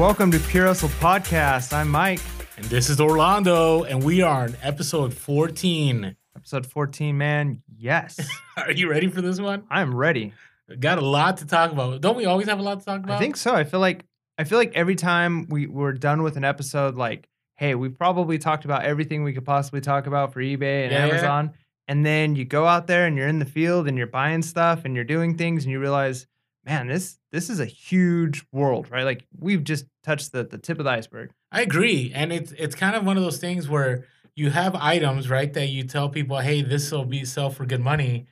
Welcome to Pure Hustle Podcast. I'm Mike. And this is Orlando, and we are on episode 14. Episode 14, man. Yes. Are you ready for this one? I'm ready. Got a lot to talk about. Don't we always have a lot to talk about? I think so. I feel like I feel like every time we we're done with an episode, like, hey, we probably talked about everything we could possibly talk about for eBay and Yeah, yeah. Amazon. And then you go out there and you're in the field and you're buying stuff and you're doing things and you realize, man, this this is a huge world, right? Like we've just touched the, the tip of the iceberg. I agree. And it's it's kind of one of those things where you have items, right, that you tell people, hey, this will be sell for good money.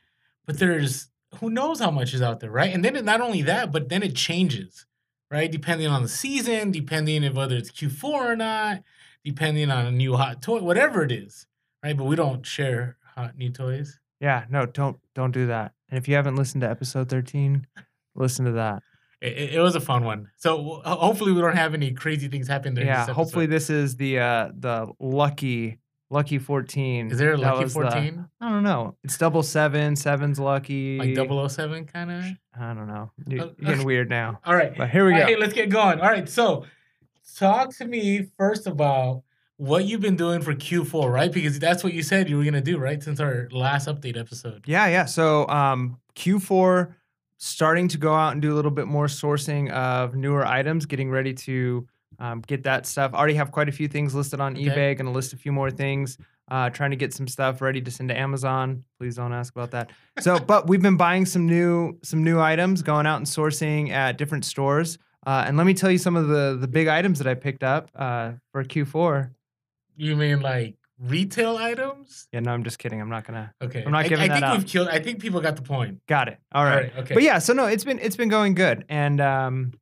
But there's who knows how much is out there, right? And then it, not only that, but then it changes, right? Depending on the season, depending if whether it's Q4 or not, depending on a new hot toy, whatever it is, right? But we don't share hot new toys. Yeah, no, don't don't do that. And if you haven't listened to episode 13, listen to that. It, it- was a fun one. So hopefully we don't have any crazy things happen during yeah, this hopefully this is the uh the lucky lucky 14. Is there a That lucky 14? I don't know. It's double seven, seven's lucky. Like 007 kind of? I don't know. You're, Uh, you're getting weird now. All right. But here we go. right, hey, let's get going. All right. So talk to me first about what you've been doing for Q4, right? Because that's what you said you were going to do, right? Since our last update episode. Yeah, yeah. So um Q4 starting to go out and do a little bit more sourcing of newer items, getting ready to um, get that stuff. Already have quite a few things listed on Okay. eBay. Going to list a few more things. Uh, trying to get some stuff ready to send to Amazon. Please don't ask about that. So, but we've been buying some new some new items, going out and sourcing at different stores. Uh, and let me tell you some of the the big items that I picked up uh, for Q4. You mean like retail items? Yeah, no, I'm just kidding. I'm not gonna. Okay. I'm not giving I that think out. we've killed, I think people got the point. Got it. All right. Okay. But yeah, so no, it's been it's been going good, and um,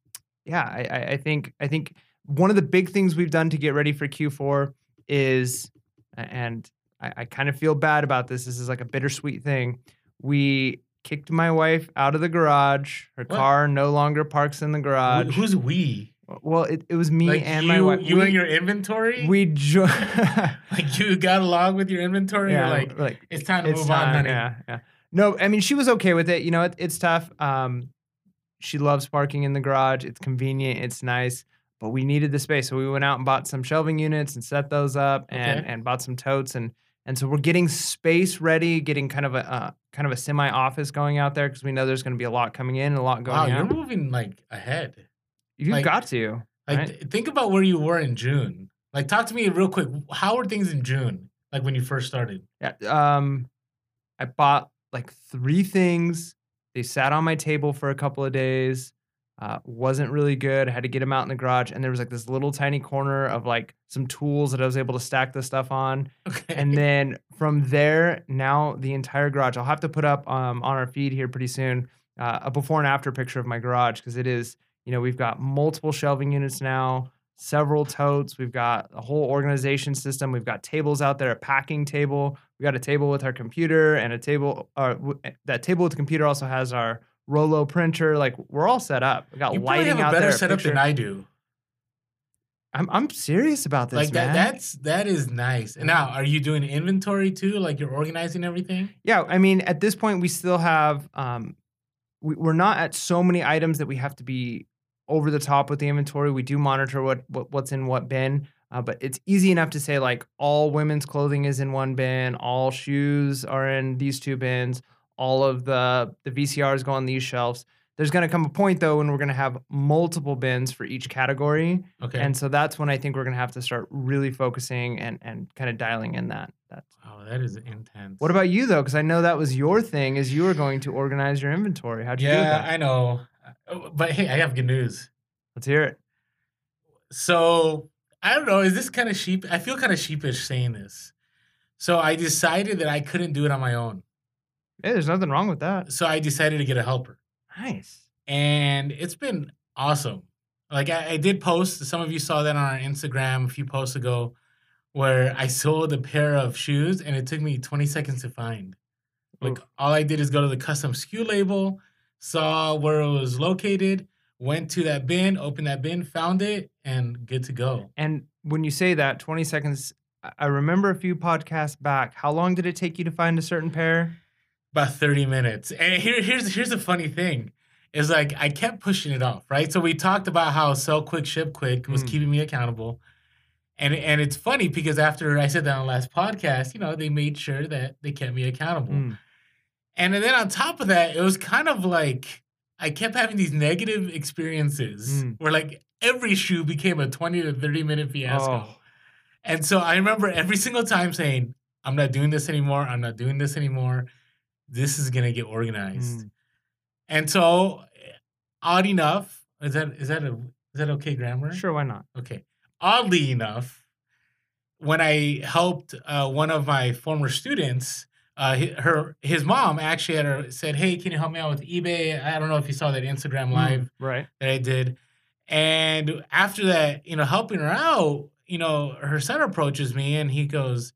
yeah, I, I, I think I think one of the big things we've done to get ready for Q4 is, and I, I kind of feel bad about this. This is like a bittersweet thing. We kicked my wife out of the garage. Her What? car no longer parks in the garage. Who's we? Well, it, it was me Like and you, my wife. you we, and your inventory? we jo- like you got along with your inventory? yeah, like, like it's time to it's move on, honey. Yeah, yeah. No, I mean she was okay with it. You know, it, it's tough. Um, she loves parking in the garage. It's convenient. It's nice. But we needed the space, so we went out and bought some shelving units and set those up, and Okay. and bought some totes and and so we're getting space ready, getting kind of a uh, kind of a semi office going out there because we know there's going to be a lot coming in and a lot going Wow, you're moving like ahead. You've like- got to. Like, Right. think about where you were in June. Like, talk to me real quick. How were things in June? Like when you first started? Yeah. Um, I bought like three things. They sat on my table for a couple of days. Uh, wasn't really good. I had to get them out in the garage, and there was like this little tiny corner of like some tools that I was able to stack the stuff on. Okay. And then from there, now the entire garage. I'll have to put up um, on our feed here pretty soon uh, a before and after picture of my garage because it is, you know, we've got multiple shelving units now, several totes. We've got a whole organization system. We've got tables out there, a packing table. We got a table with our computer and a table. Uh, that table with the computer also has our Rollo printer. Like we're all set up. We got you lighting have a out better there. setup than I do. I'm I'm serious about this, Like that. man. That's that is nice. And now, are you doing inventory too? Like you're organizing everything? Yeah, I mean, at this point, we still have. Um, we, we're not at so many items that we have to be over the top with the inventory. We do monitor what, what what's in what bin, uh, but it's easy enough to say like all women's clothing is in one bin, all shoes are in these two bins, all of the the VCRs go on these shelves. There's going to come a point though when we're going to have multiple bins for each category, Okay. and so that's when I think we're going to have to start really focusing and and kind of dialing in that. That's wow, that is intense. what about you though? Because I know that was your thing, is you were going to organize your inventory. How'd you do Yeah, that? I know. Uh, But hey, I have good news. Let's hear it. So I don't know. Is this kind of sheep? I feel kind of sheepish saying this. So I decided that I couldn't do it on my own. Hey, there's nothing wrong with that. So I decided to get a helper. Nice. and it's been awesome. Like I, I did post, some of you saw that on our Instagram a few posts ago, where I sold a pair of shoes and it took me 20 seconds to find. Like Oof. all I did is go to the custom SKU label, saw where it was located, went to that bin, opened that bin, found it, and good to go. And when you say that, 20 seconds, I- remember a few podcasts back. How long did it take you to find a certain pair? About 30 minutes. And here, here's here's a funny thing. is like I kept pushing it off, right? So we talked about how sell quick, ship quick was Mm. keeping me accountable. And and it's funny because after I said that on the last podcast, you know, they made sure that they kept me accountable. Mm. And then on top of that, it was kind of like I kept having these negative experiences Mm. where like every shoe became a 20 to 30 minute fiasco. Oh. And so I remember every single time saying, I'm not doing this anymore. I'm not doing this anymore. This is gonna get organized. Mm. And so odd enough, is that is that a is that okay grammar? Sure, why not? Okay. Oddly enough, when I helped uh, one of my former students, uh, her his mom actually had her, said, "Hey, can you help me out with eBay?" I don't know if you saw that Instagram live Mm, right. that I did. And after that, you know, helping her out, you know, her son approaches me and he goes,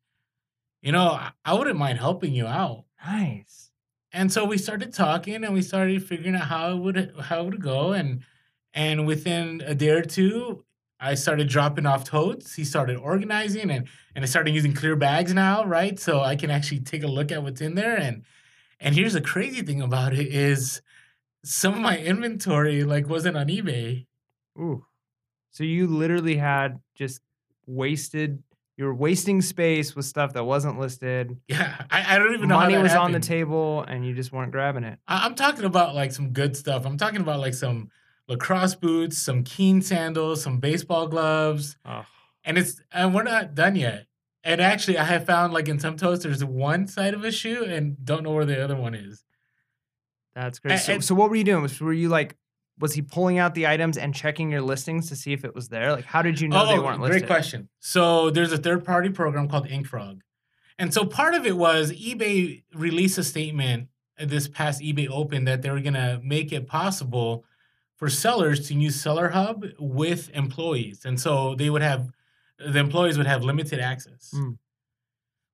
"You know, I, I wouldn't mind helping you out." Nice. And so we started talking and we started figuring out how it would how it would go and and within a day or two I started dropping off totes. He started organizing and and I started using clear bags now, right? So I can actually take a look at what's in there and and here's the crazy thing about it is some of my inventory like wasn't on eBay. Ooh. So you literally had just wasted. You were wasting space with stuff that wasn't listed. Yeah, I, I don't even know how Money was on the table, and you just weren't grabbing it. I- I'm talking about like some good stuff. I'm talking about like some lacrosse boots, some keen sandals, some baseball gloves. Oh, and it's and we're not done yet. And actually, I have found like in some toasters one side of a shoe and don't know where the other one is. that's great. So, and- so what were you doing? Were you like, was he pulling out the items and checking your listings to see if it was there? Like, how did you know they oh, weren't Oh, great listed? question. So there's a third party program called InkFrog, and so part of it was eBay released a statement this past eBay Open that they were gonna make it possible for sellers to use Seller Hub with employees, and so they would have the employees would have limited access. Mm.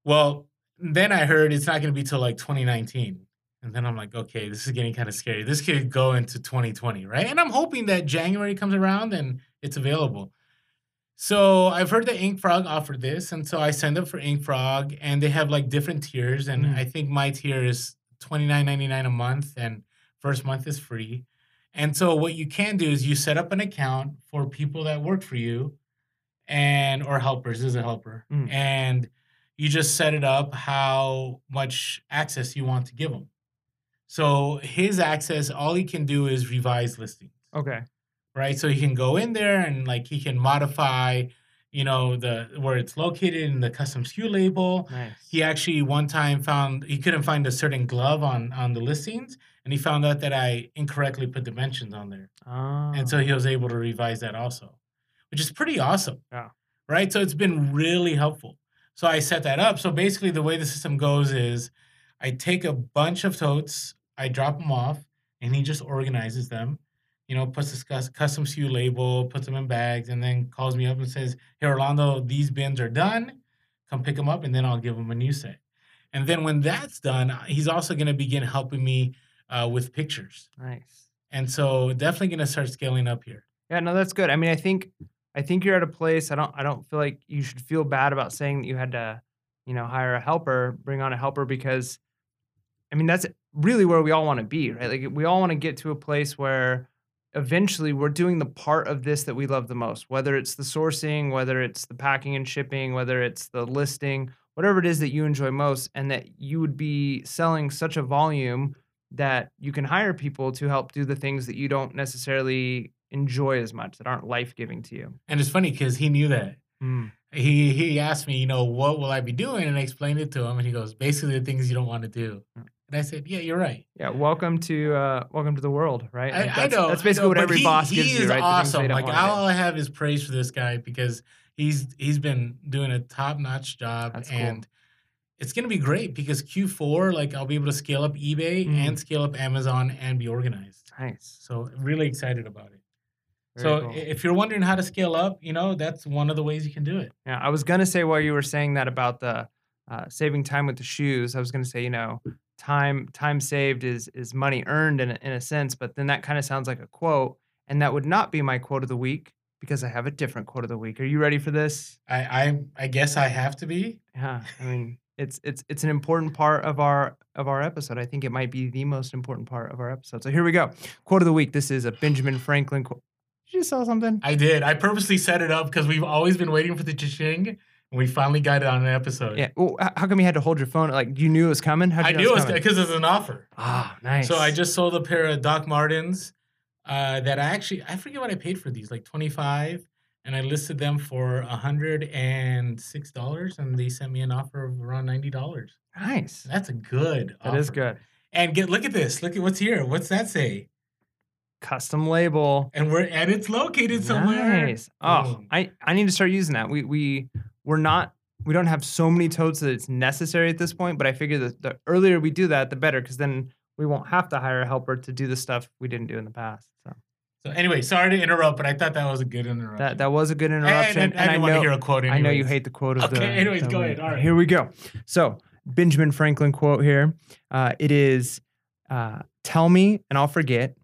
Well, then I heard it's not going to be till like 2019. And then I'm like, okay, this is getting kind of scary. This could go into 2020, right? And I'm hoping that January comes around and it's available. So I've heard that InkFrog offered this, and so I signed up for InkFrog, and they have like different tiers, and Mm. I think my tier is $29.99 a month, and first month is free. And so what you can do is you set up an account for people that work for you, and or helpers is a helper, Mm. and you just set it up how much access you want to give them. So his access, all he can do is revise listings Okay. right? So he can go in there and like he can modify, you know, the where it's located in the custom SKU label. Nice. He actually one time found he couldn't find a certain glove on on the listings, and he found out that I incorrectly put dimensions on there, Ah. and so he was able to revise that also, which is pretty awesome. Yeah. Right. So it's been really helpful. So I set that up. So basically, the way the system goes is, I take a bunch of totes, I drop them off, and he just organizes them you know, puts this custom SKU label, puts them in bags, and then calls me up and says, "Hey, Orlando, these bins are done. Come pick them up, and then I'll give him a new set." And then when that's done, he's also going to begin helping me uh, with pictures, nice. and so definitely going to start scaling up here. Yeah, no, that's good. I mean, I think I think you're at a place. I don't I don't feel like you should feel bad about saying that you had to, you know, hire a helper, bring on a helper because I mean, that's really where we all want to be, right? Like we all want to get to a place where eventually we're doing the part of this that we love the most, whether it's the sourcing, whether it's the packing and shipping, whether it's the listing, whatever it is that you enjoy most and that you would be selling such a volume that you can hire people to help do the things that you don't necessarily enjoy as much that aren't life-giving to you. And it's funny because he knew that. Mm. He he asked me, you know, what will I be doing, and I explained it to him, and he goes, basically the things you don't want to do. Mm. And I said, yeah, you're right. Yeah, welcome to uh welcome to the world, right? I, Like, I that's, know. That's basically know, what every he- boss he gives you, right? Awesome. Like all I have is praise for this guy because he's he's been doing a top notch job, That's cool. It's gonna be great because Q4, like I'll be able to scale up eBay Mm. and scale up Amazon and be organized. Nice. So really excited about it. Very so cool. if you're wondering how to scale up, you know that's one of the ways you can do it. Yeah, I was gonna say while you were saying that about the uh, saving time with the shoes, I was gonna say, you know, time time saved is is money earned in a, in a sense, but then that kind of sounds like a quote, and that would not be my quote of the week because I have a different quote of the week. Are you ready for this? I I, I guess I have to be. Yeah, I mean, it's it's it's an important part of our of our episode. I think it might be the most important part of our episode. So here we go. Quote of the week. This is a Benjamin Franklin quote. Did you just saw something? I did. I purposely set it up because we've always been waiting for the ching, and we finally got it on an episode. Yeah. Well, how come you had to hold your phone? Like you knew it was coming? You I know knew it was coming? because it's an offer. Ah, nice. So I just sold a pair of Doc Martens uh, that I actually I forget what I paid for these, like twenty five, and I listed them for hundred and six dollars, and they sent me an offer of around ninety dollars. nice. That's a good. That is offer. good. And get look at this. Look at what's here. What's that say? Custom label. And we're and it's located somewhere. Nice. Oh, Boom. I I need to start using that. We we we're not we don't have so many totes that it's necessary at this point. But I figure that the earlier we do that, the better, because then we won't have to hire a helper to do the stuff we didn't do in the past. So So anyway, sorry to interrupt, but I thought that was a good interruption. that that was a good And- interruption. And, I, didn't want to hear a quote. I know you hate the quote of Okay, the. anyways, the go ahead. All right. Here we go. So Benjamin Franklin quote here. Uh, it is, uh, "Tell me and I'll forget.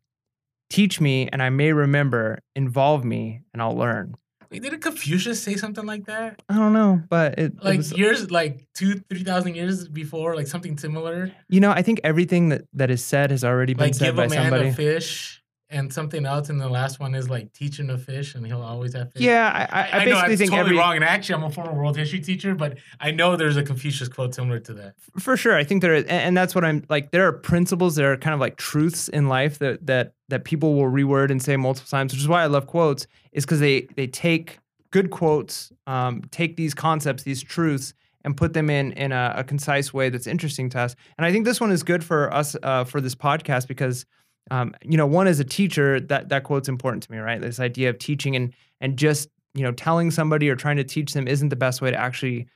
Teach me and I may remember. Involve me and I'll learn." Wait, didn't Confucius say something like that? I don't know, but it, it Like was, years, like two, three thousand years before, like something similar. you know, I think everything that that is said has already been Like said give by a man somebody. a fish and something else, and the last one is like teaching a fish, and he'll always have fish. Yeah, I, I, I I, know I'm think totally every wrong, and actually, I'm a former world history teacher, but I know there's a Confucius quote similar to that. for sure i think there is and, that's what i'm like there are principles there are kind of like truths in life that that that people will reword and say multiple times which is why i love quotes is because they they take good quotes um, take these concepts these truths and put them in in a, a concise way that's interesting to us and i think this one is good for us uh, for this podcast because um, you know one as a teacher that that quote's important to me right this idea of teaching and and just you know telling somebody or trying to teach them isn't the best way to actually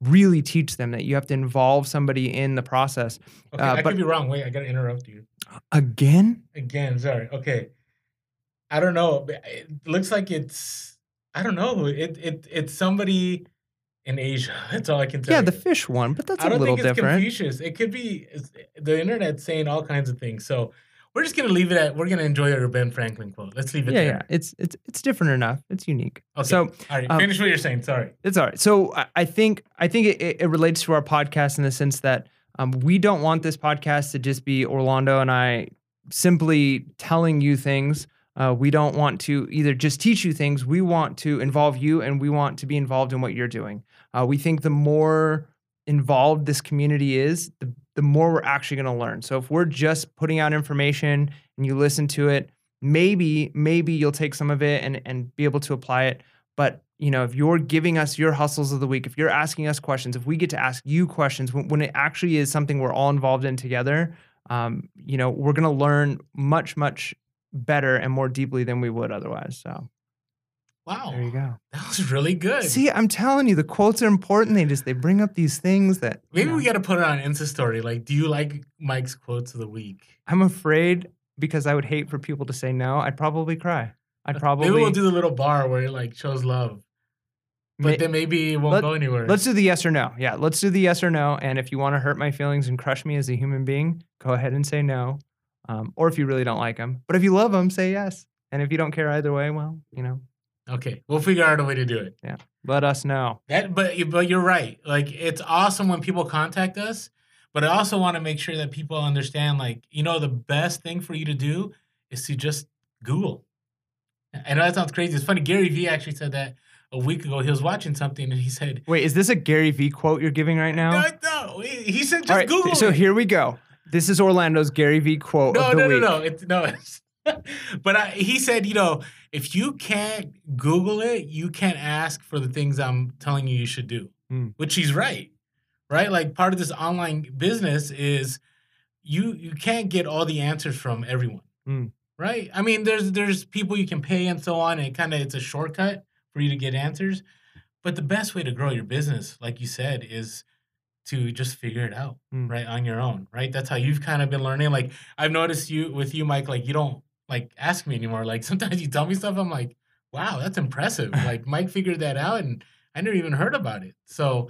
really teach them that you have to involve somebody in the process Okay, Uh, I but- could be wrong. Wait, I gotta interrupt you again again. Sorry. Okay, I don't know. It looks like it's I don't know. It it it's somebody in Asia. That's all I can tell. yeah you. the fish one but that's I a don't little think it's different Confucius. It could be the internet saying all kinds of things. So we're just gonna leave it at. We're gonna enjoy our Ben Franklin quote. Let's leave it yeah there. yeah it's it's it's different enough it's unique Okay. so All right, um, finish what you're saying. Sorry. It's all right. So I- I think I think it, it- it relates to our podcast in the sense that um, we don't want this podcast to just be Orlando and I simply telling you things. Uh, we don't want to either just teach you things. We want to involve you, and we want to be involved in what you're doing. Uh, we think the more involved this community is, the, the more we're actually going to learn. So if we're just putting out information and you listen to it, maybe maybe you'll take some of it and and be able to apply it. But you know, if you're giving us your hustles of the week, if you're asking us questions, if we get to ask you questions when, when it actually is something we're all involved in together, um, you know, we're going to learn much, much better and more deeply than we would otherwise. So Wow, there you go. that was really good. See, I'm telling you, the quotes are important. They just they bring up these things that Maybe know, we got to put it on Insta story. Like, do you like Mike's quotes of the week? I'm afraid because I would hate for people to say no. I'd probably cry. I'd probably Maybe we'll do the little bar where it like shows love, but then maybe it won't let- go anywhere. Let's do the yes or no. Yeah, let's do the yes or no. And if you want to hurt my feelings and crush me as a human being, go ahead and say no. Um, or if you really don't like them, but if you love them, say yes. And if you don't care either way, well, you know, okay, we'll figure out a way to do it. Yeah, let us know. That, but but you're right. Like, it's awesome when people contact us, but I also want to make sure that people understand. Like, you know, the best thing for you to do is to just Google. I know that sounds crazy. It's funny. Gary Vee actually said that a week ago. He was watching something and he said, Wait, is this a Gary Vee quote you're giving right now? "No, no." He said, "Just right, Google." so it." here we go. This is Orlando's Gary Vee quote no, of the no, no, week. no, It's no. It's, but I, he said, you know, if you can't Google it, you can't ask for the things I'm telling you you should do. Hmm. Which he's right, right? Like part of this online business is you you can't get all the answers from everyone, Hmm. right? I mean, there's there's people you can pay and so on, and it kind of it's a shortcut for you to get answers. But the best way to grow your business, like you said, is to just figure it out Hmm. right on your own right that's how you've kind of been learning like i've noticed you with you mike like you don't like ask me anymore like sometimes you tell me stuff i'm like wow that's impressive like mike figured that out and i never even heard about it so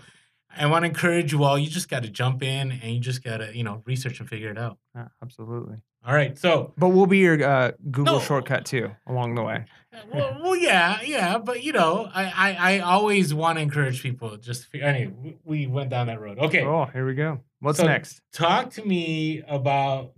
I want to encourage you all. You just got to jump in and you just got to, you know, research and figure it out. Yeah, absolutely. All right. So, But we'll be your uh, Google No. shortcut too along the way. well, well, yeah, yeah. But, you know, I, I, I always want to encourage people. Just, figure, anyway, we- we went down that road. Okay. Oh, here we go. What's So- next? Talk to me about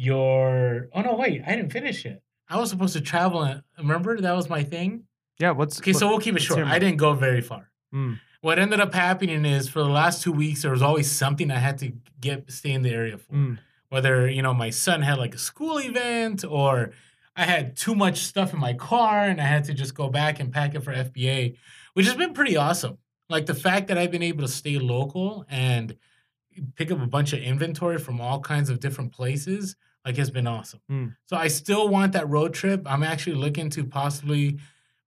your. Oh, no, wait. I didn't finish it. I was supposed to travel. and- Remember? That was my thing. Yeah, what's Okay, so we'll keep it short. I didn't go very far. Mm. What ended up happening is for the last two weeks, there was always something I had to get stay in the area for. Mm. Whether you know my son had like a school event or I had too much stuff in my car and I had to just go back and pack it for FBA, which has been pretty awesome. Like the fact that I've been able to stay local and pick up a bunch of inventory from all kinds of different places, like has been awesome. Mm. So I still want that road trip. I'm actually looking to possibly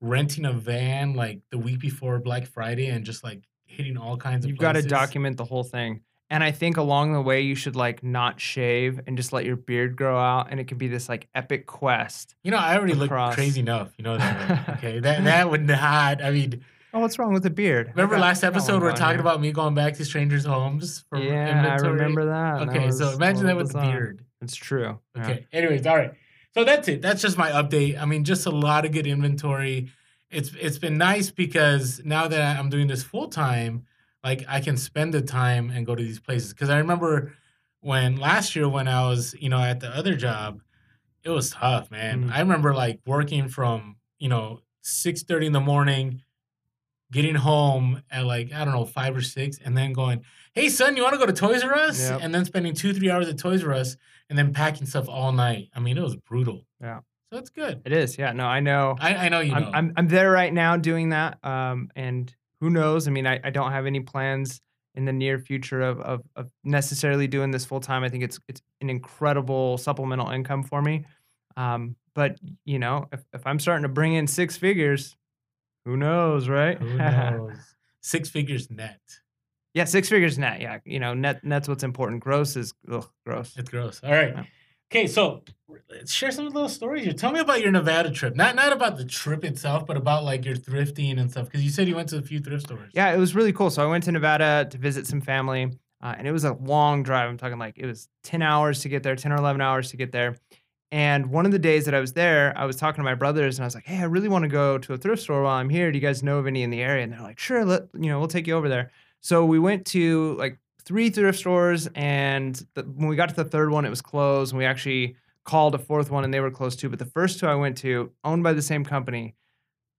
renting a van like the week before Black Friday and just like hitting all kinds of You've got to document the whole thing. And I think along the way you should like not shave and just let your beard grow out and it could be this like epic quest. You know, I already look crazy enough. You know that, right? okay? That that would not. I mean, Oh, what's wrong with the beard? Remember last I got one episode we we're talking here. about me going back to strangers' homes for Yeah, inventory? I remember that. That Okay, was so imagine that with the beard. It's true. yeah. Okay. Anyways, all right. So that's it. That's just my update. I mean, just a lot of good inventory. It's it's been nice because now that I'm doing this full time, like I can spend the time and go to these places. Because I remember when last year when I was, you know, at the other job, it was tough, man. Mm. I remember like working from, you know, six thirty in the morning, getting home at like, I don't know, five or six, and then going, Hey son, you want to go to Toys R Us? Yep. And then spending two, three hours at Toys R Us and then packing stuff all night. I mean, it was brutal. Yeah. So it's good. It is. Yeah. No, I know. I, I know you. I'm, I'm I'm there right now doing that. Um, and who knows? I mean, I, I don't have any plans in the near future of, of of necessarily doing this full time. I think it's it's an incredible supplemental income for me. Um, but you know, if, if I'm starting to bring in six figures, who knows, right? Who knows? Six figures net. Yeah, six figures net. Yeah, you know, net net's what's important. Gross is ugh, gross. It's gross. All right. Yeah. Okay, so let's share some little stories here. Tell me about your Nevada trip. Not not about the trip itself, but about like your thrifting and stuff. Because you said you went to a few thrift stores. Yeah, it was really cool. So I went to Nevada to visit some family, uh, and it was a long drive. I'm talking like it was 10 hours to get there, 10 or 11 hours to get there. And one of the days that I was there, I was talking to my brothers, and I was like, "Hey, I really want to go to a thrift store while I'm here. Do you guys know of any in the area?" And they're like, "Sure, let you know, we'll take you over there." So we went to like three thrift stores, and the, when we got to the third one, it was closed. And we actually called a fourth one, and they were closed too. But the first two I went to, owned by the same company,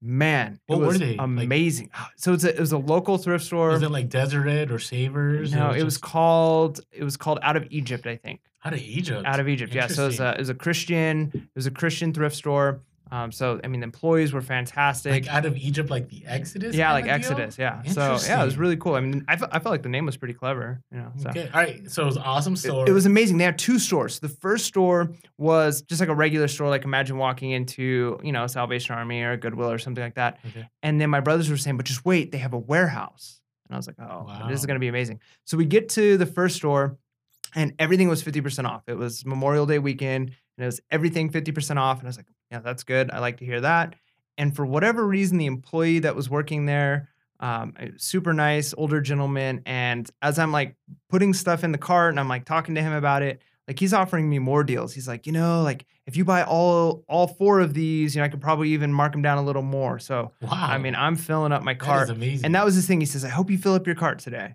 man, What it were was they? Like- amazing. Ah, so it's a, it was a local thrift store. Was it like Deseret or Savers? no, or it was just called it was called Out of Egypt, I think. out of Egypt. Out of Egypt, yeah. So it was a, it was a Christian, it was a Christian thrift store. Um, so I mean, the employees were fantastic. like out of Egypt, like the Exodus. yeah, like kinda deal? Exodus, yeah. So yeah, it was really cool. I mean, I, fe- I felt like the name was pretty clever, you know. So. Okay. All right. So it was awesome It- store. It, was amazing. They had two stores. The first store was just like a regular store, like imagine walking into, you know, Salvation Army or Goodwill or something like that. Okay. And then my brothers were saying, but just wait, they have a warehouse. And I was like, oh, this is going to be amazing. So we get to the first store and everything was 50% off. It was Memorial Day weekend and it was everything 50% off. And I was like, yeah, that's good. I like to hear that. And for whatever reason, the employee that was working there, um, super nice older gentleman. And as I'm like putting stuff in the cart and I'm like talking to him about it, like he's offering me more deals. He's like, you know, like if you buy all all four of these, you know, I could probably even mark them down a little more. So wow. I mean, I'm filling up my that cart. amazing. And that was his thing. He says, I hope you fill up your cart today.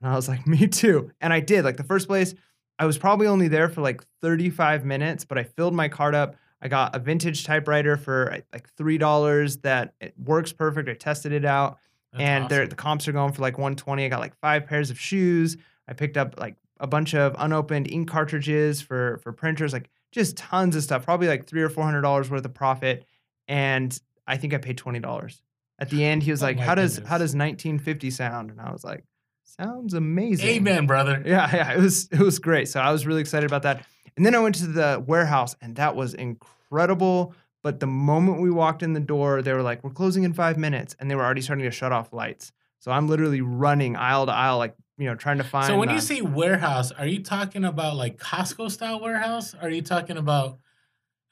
And I was like, me too. And I did. Like the first place, I was probably only there for like 35 minutes, but I filled my cart up. I got a vintage typewriter for uh, like $3 that it works perfect. I tested it out. That's and awesome. the comps are going for like 120. I got like five pairs of shoes. I picked up like a bunch of unopened ink cartridges for for printers, like just tons of stuff. Probably like three or four hundred dollars worth of profit. And I think I paid twenty dollars. At the end, he was Oh like, "How does how does 1950 sound?" And I was like, "Sounds amazing." Amen, brother. Yeah, yeah, it was it was great. So I was really excited about that. And then I went to the warehouse, and that was incredible. But the moment we walked in the door, they were like, "We're closing in five minutes," and they were already starting to shut off lights. So I'm literally running aisle to aisle, like you know, trying to find. So when you say warehouse, are you talking about like Costco style warehouse? Are you talking about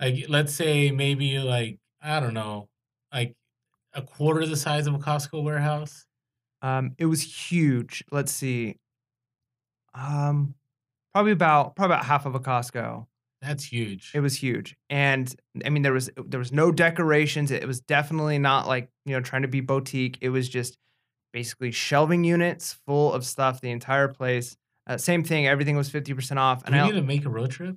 like let's say maybe like I don't know, like a quarter the size of a Costco warehouse? Um, it was huge. Let's see. Um, probably about probably about half of a Costco. That's huge. It was huge, and I mean there was there was no decorations. It was definitely not like you know trying to be boutique. It was just basically shelving units full of stuff. The entire place. Uh, same thing. Everything was fifty percent off, and we I, need to make a road trip?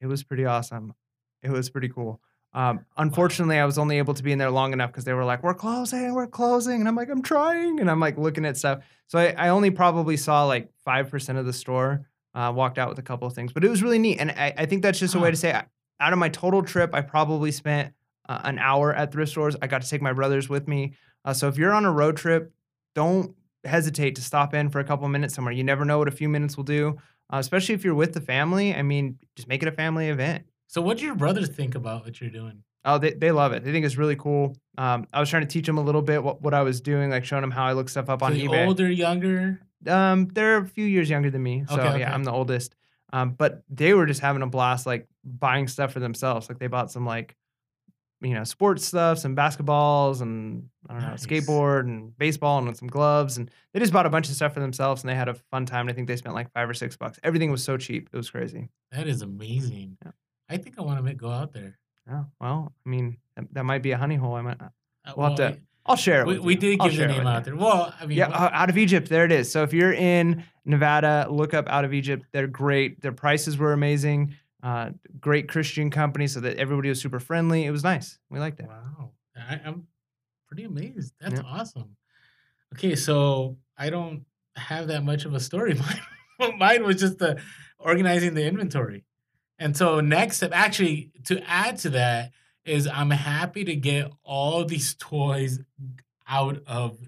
it was pretty awesome. It was pretty cool. Um, unfortunately, I was only able to be in there long enough because they were like, "We're closing, we're closing," and I'm like, "I'm trying," and I'm like looking at stuff. So I, I only probably saw like five percent of the store. Uh, walked out with a couple of things, but it was really neat, and I, I think that's just a way to say, I- out of my total trip, I probably spent uh, an hour at thrift stores. I got to take my brothers with me. Uh, so if you're on a road trip, don't hesitate to stop in for a couple of minutes somewhere. You never know what a few minutes will do, uh, especially if you're with the family. I mean, just make it a family event. So, what do your brothers think about what you're doing? Oh, they, they love it. They think it's really cool. Um, I was trying to teach them a little bit what, what I was doing, like showing them how I look stuff up on So the eBay. older, younger? Um, they're a few years younger than me, so Okay, okay. yeah, I'm the oldest. Um, but they were just having a blast, like buying stuff for themselves. Like they bought some like, you know, sports stuff, some basketballs, and I don't know, Nice. skateboard and baseball, and some gloves, and they just bought a bunch of stuff for themselves, and they had a fun time. And I think they spent like five or six bucks. Everything was so cheap, it was crazy. That is amazing. Yeah. I think I want to go out there. Yeah, well, I mean, that, that might be a honey hole. I might, Uh, We'll have well, to- I'll share it. we, we did give the name out there. Well, I mean, Yeah, uh, out of Egypt. There it is. So if you're in Nevada, look up Out of Egypt. They're great. Their prices were amazing. Uh, great Christian company, so that everybody was super friendly. It was nice. We liked it. wow. I, I'm pretty amazed. That's Yeah. awesome. Okay, so I don't have that much of a story. Mine, mine was just the organizing the inventory. And so next step, actually, to add to that, is I'm happy to get all these toys out of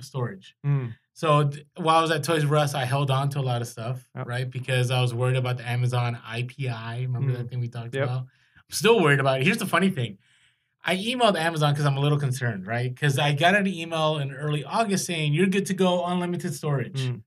storage. Mm, So th- while I was at Toys R Us, I held on to a lot of stuff, Yep. right? Because I was worried about the Amazon IPI. Remember that Mm. thing we talked Yep. about? I'm still worried about it. Here's the funny thing. I emailed Amazon because I'm a little concerned, right? Because I got an email in early August saying you're good to go, unlimited storage. mm.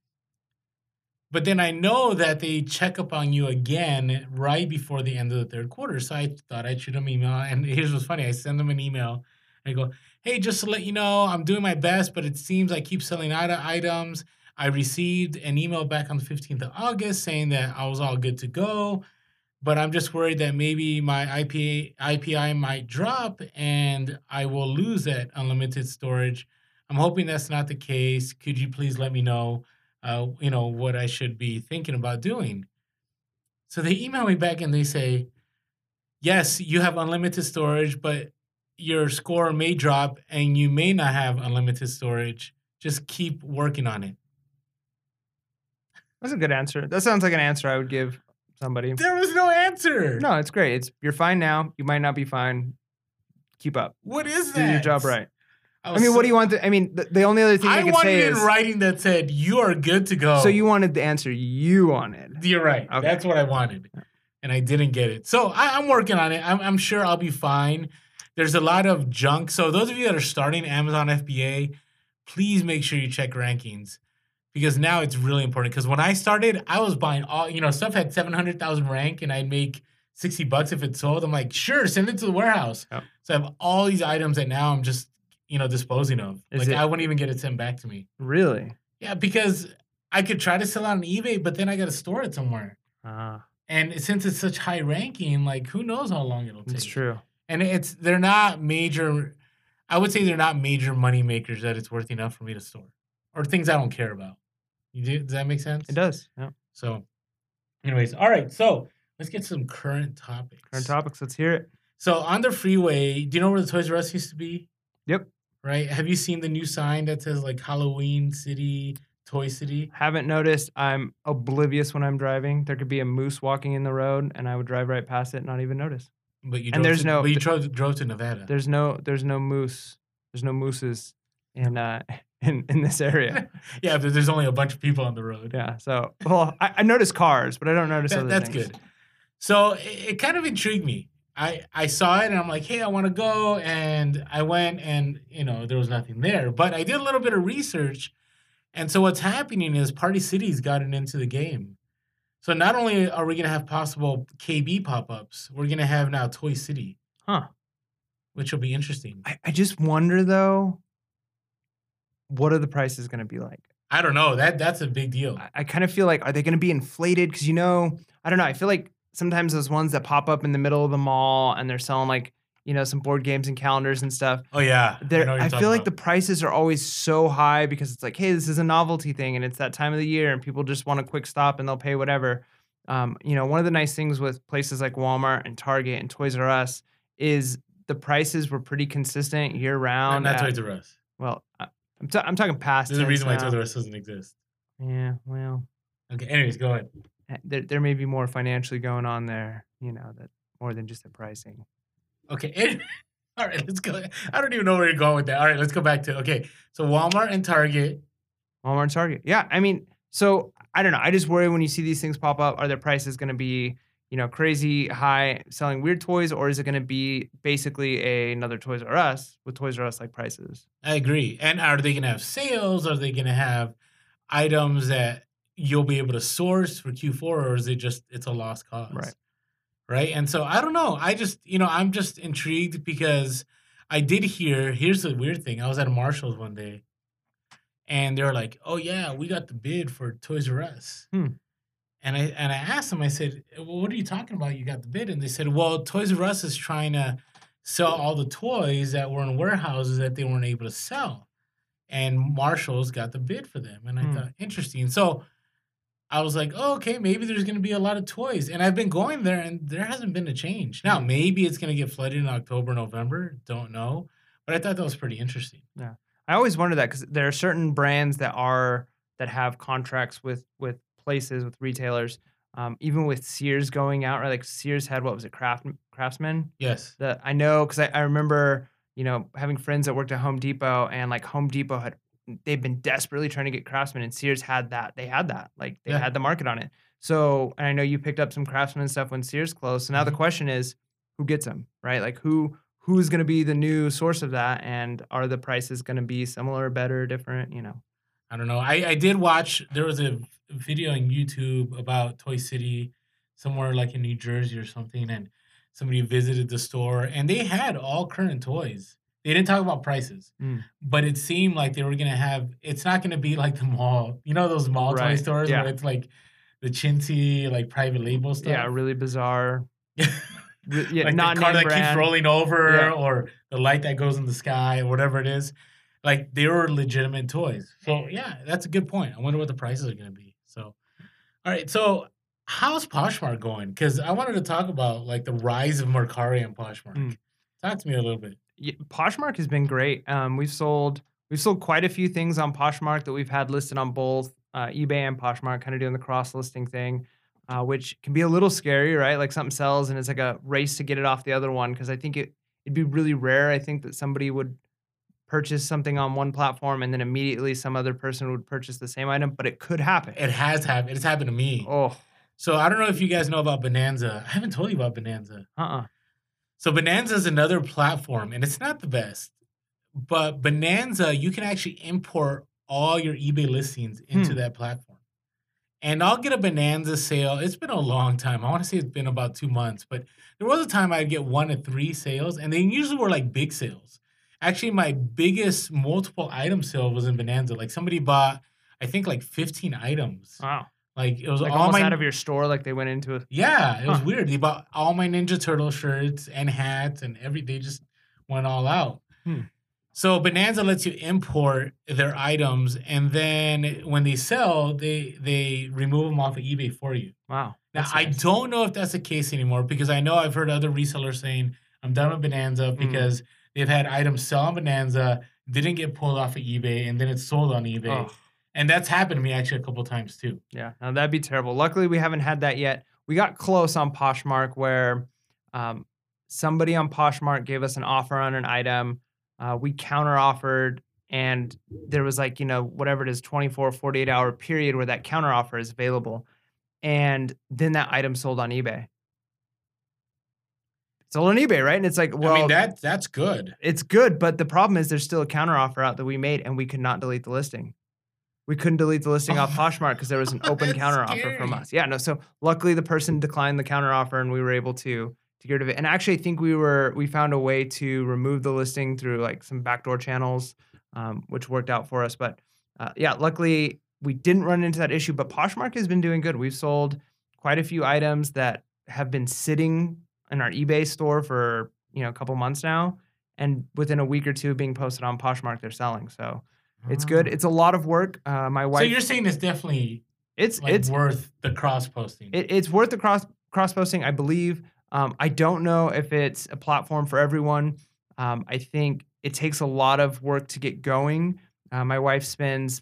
But then I know that they check up on you again right before the end of the third quarter. So I thought I'd shoot them an email. And here's what's funny I send them an email I go, Hey, just to let you know, I'm doing my best, but it seems I keep selling out of items. I received an email back on the 15th of August saying that I was all good to go. But I'm just worried that maybe my IPA, IPI might drop and I will lose that unlimited storage. I'm hoping that's not the case. Could you please let me know? Uh, you know, what I should be thinking about doing. So they email me back and they say, yes, you have unlimited storage, but your score may drop and you may not have unlimited storage. Just keep working on it. That's a good answer. That sounds like an answer I would give somebody. There was no answer. No, it's great. It's you're fine now. You might not be fine. Keep up. What is that? Do your job right. I was mean, what do you want? To, I mean, the, the only other thing I, I could wanted say in is, writing that said you are good to go. so you wanted the answer you wanted. You're right. Okay. That's what I wanted. And I didn't get it. So I, I'm working on it. I'm, I'm sure I'll be fine. There's a lot of junk. So those of you that are starting Amazon FBA, please make sure you check rankings because now it's really important. Because when I started, I was buying all, you know, stuff had 700,000 rank and I'd make 60 bucks if it sold. I'm like, sure, send it to the warehouse. Yep. So I have all these items that now I'm just, you know, disposing of. Is like it- I wouldn't even get it sent back to me. Really? Yeah, because I could try to sell it on eBay, but then I got to store it somewhere. Ah, And since it's such high ranking, like who knows how long it'll take. that's true. And it's they're not major. I would say they're not major money makers that it's worth enough for me to store, or things I don't care about. You do, does that make sense? It does. Yeah. So, anyways, all right. So let's get some current topics. Current topics. Let's hear it. So on the freeway, do you know where the Toys R Us used to be? Yep. Right. Have you seen the new sign that says like Halloween City, Toy City? Haven't noticed. I'm oblivious when I'm driving. There could be a moose walking in the road, and I would drive right past it and not even notice. But you And drove there's to, no- But you drove, drove to Nevada. There's no. There's no moose. There's no mooses in uh in in this area. yeah, but there's only a bunch of people on the road. Yeah. So well, I, I notice cars, but I don't notice That- other that's things. good. So it, it kind of intrigued me. I I saw it and I'm like, hey, I want to go, and I went, and you know there was nothing there. But I did a little bit of research, and so what's happening is Party City's gotten into the game. So not only are we gonna have possible KB pop-ups, we're gonna have now Toy City, Huh. which will be interesting. I, I just wonder though. what are the prices going to be like? I don't know. That that's a big deal. I, I kind of feel like are they going to be inflated? Because you know, I don't know. I feel like sometimes those ones that pop up in the middle of the mall and they're selling like you know some board games and calendars and stuff. Oh yeah, They're, know I, feel talking like the prices are always so high because it's like, hey, this is a novelty thing and it's that time of the year and people just want a quick stop and they'll pay whatever. Um, you know, one of the nice things with places like Walmart and Target and Toys R Us is the prices were pretty consistent year round. not Toys R Us. well, I- I'm, ta- I'm talking past. There's a reason why. Toys R Us doesn't exist. Yeah, well, Okay. Anyways, go ahead. There, there may be more financially going on there, you know, that more than just the pricing. Okay. All right, let's go. I don't even know where you're going with that. All right, let's go back to okay. So Walmart and Target. Walmart and Target. Yeah, I mean, so I don't know. I just worry when you see these things pop up. Are their prices going to be, you know, crazy high, selling weird toys, or is it going to be basically a, another Toys R Us with Toys R Us like prices? I agree. And are they going to have sales? Are they going to have items that you'll be able to source for Q4, or is it just it's a lost cause? Right. Right. And so I don't know. I just you know I'm just intrigued because I did hear. Here's the weird thing. I was at a Marshalls one day, and they were like, "Oh yeah, we got the bid for Toys R Us." Hmm. And I and I asked them. I said, "Well, what are you talking about? You got the bid?" And they said, "Well, Toys R Us is trying to sell all the toys that were in warehouses that they weren't able to sell." and Marshalls got the bid for them. And I Hmm. thought, interesting. So I was like, oh, okay, maybe there's going to be a lot of toys. And I've been going there and there hasn't been a change. Now, maybe it's going to get flooded in October, November. Don't know. But I thought that was pretty interesting. Yeah. I always wonder that because there are certain brands that are that have contracts with with places with retailers. Um, even with Sears going out, right? Like Sears had what was it, Craft Craftsman? Yes. that I know because I, I remember, you know, having friends that worked at Home Depot and like Home Depot had they've been desperately trying to get Craftsman and Sears had that. They had that. Like they Yeah. had the market on it. So and I know you picked up some Craftsman stuff when Sears closed. So now the Mhm. question is who gets them, right? Like who who's going to be the new source of that and are the prices going to be similar, better, different, you know? I don't know. I, I did watch, there was a video on YouTube about Toy City, somewhere like in New Jersey or something. And somebody visited the store and they had all current toys. They didn't talk about prices, Mm. but it seemed like they were going to have, it's not going to be like the mall, you know, those mall toy stores yeah. where it's like the chintzy, like private label stuff. Yeah, really bizarre. Yeah, like not the car that keeps rolling over Yeah. or the light that goes in the sky or whatever it is. Like they were legitimate toys. So yeah, that's a good point. I wonder what the prices are gonna be. So all right, so how's Poshmark going? Because I wanted to talk about like the rise of Mercari and Poshmark. Mm. Talk to me a little bit. Poshmark has been great. Um, we've sold we've sold quite a few things on Poshmark that we've had listed on both uh, eBay and Poshmark, kind of doing the cross listing thing, uh, which can be a little scary, right? Like something sells and it's like a race to get it off the other one because I think it it'd be really rare. I think that somebody would purchase something on one platform and then immediately some other person would purchase the same item, but it could happen. It has happened. It's happened to me. oh, So I don't know if you guys know about Bonanza. I haven't told you about Bonanza. uh, uh So Bonanza is another platform, and it's not the best. But Bonanza, you can actually import all your eBay listings into Hmm. that platform. And I'll get a Bonanza sale. It's been a long time. I want to say it's been about two months, but there was a time I'd get one to three sales, and they usually were like big sales. Actually, my biggest multiple item sale was in Bonanza. Like somebody bought, I think, like 15 items. wow. Like it was Like all almost my out of your store, like they went into a yeah, it was Huh. weird. They bought all my Ninja Turtle shirts and hats and every. They just went all out. Hmm. So Bonanza lets you import their items, and then when they sell, they they remove them off of eBay for you. wow. Now that's I don't know if that's the case anymore because I know I've heard other resellers saying I'm done with Bonanza Hmm. because they've had items sell on Bonanza, didn't get pulled off of eBay, and then it's sold on eBay, Oh. And that's happened to me actually a couple times too. Yeah, now that'd be terrible. Luckily, we haven't had that yet. We got close on Poshmark where um, somebody on Poshmark gave us an offer on an item. Uh, we counter offered, and there was like, you know, whatever it is, 24, 48 hour period where that counter offer is available. And then that item sold on eBay. It's Sold on eBay, right? And it's like, well, I mean that that's good. it's good, but the problem is there's still a counter offer out that we made and we could not delete the listing. We couldn't delete the listing off Oh, Poshmark because there was an open counter offer from us. Yeah, no. So luckily the person declined the counter offer and we were able to to get rid of it. And actually I think we were we found a way to remove the listing through like some backdoor channels. um, which worked out for us. But uh, yeah, luckily we didn't run into that issue. But Poshmark has been doing good. We've sold quite a few items that have been sitting in our eBay store for you know a couple months now, and within a week or two being posted on Poshmark, they're selling. So it's good. Ah. It's a lot of work. Uh, my wife. So you're saying it's definitely it's like it's worth the cross posting. it, it's worth the cross cross posting, I believe. Um, I don't know if it's a platform for everyone. Um, I think it takes a lot of work to get going. Uh, my wife spends,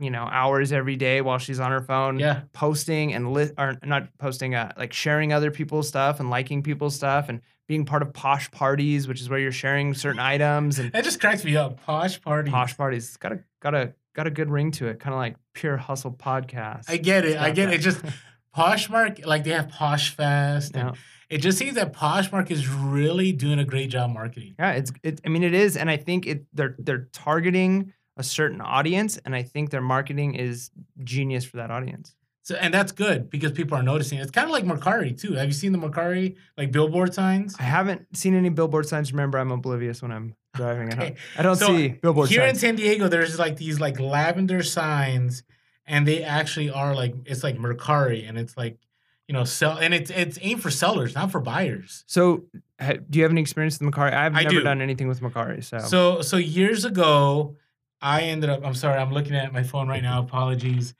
you know, hours every day while she's on her phone yeah. posting and li- or not posting, uh, like sharing other people's stuff and liking people's stuff and being part of posh parties, which is where you're sharing certain items and That just cracks me up. Posh parties posh parties. It's got a got a got a good ring to it, kind of like pure hustle podcast. I get it. I get that. it. Just Poshmark, like they have Posh Fest. Yeah. And it just seems that Poshmark is really doing a great job marketing. Yeah, it's it. I mean, it is, and I think it. They're they're targeting a certain audience, and I think their marketing is genius for that audience. So and that's good because people are noticing. It's kind of like Mercari too. Have you seen the Mercari like billboard signs? I haven't seen any billboard signs. Remember, I'm oblivious when I'm driving. I, Okay. don't, I don't So, see billboard signs. Here in. San Diego, there's like these like lavender signs, and they actually are like it's like Mercari, and it's like you know sell, and it's it's aimed for sellers, not for buyers. so, ha, do you have any experience with Mercari? I've never do. done anything with Mercari. So, So so years ago, I ended up. I'm sorry, I'm looking at my phone right now. Apologies.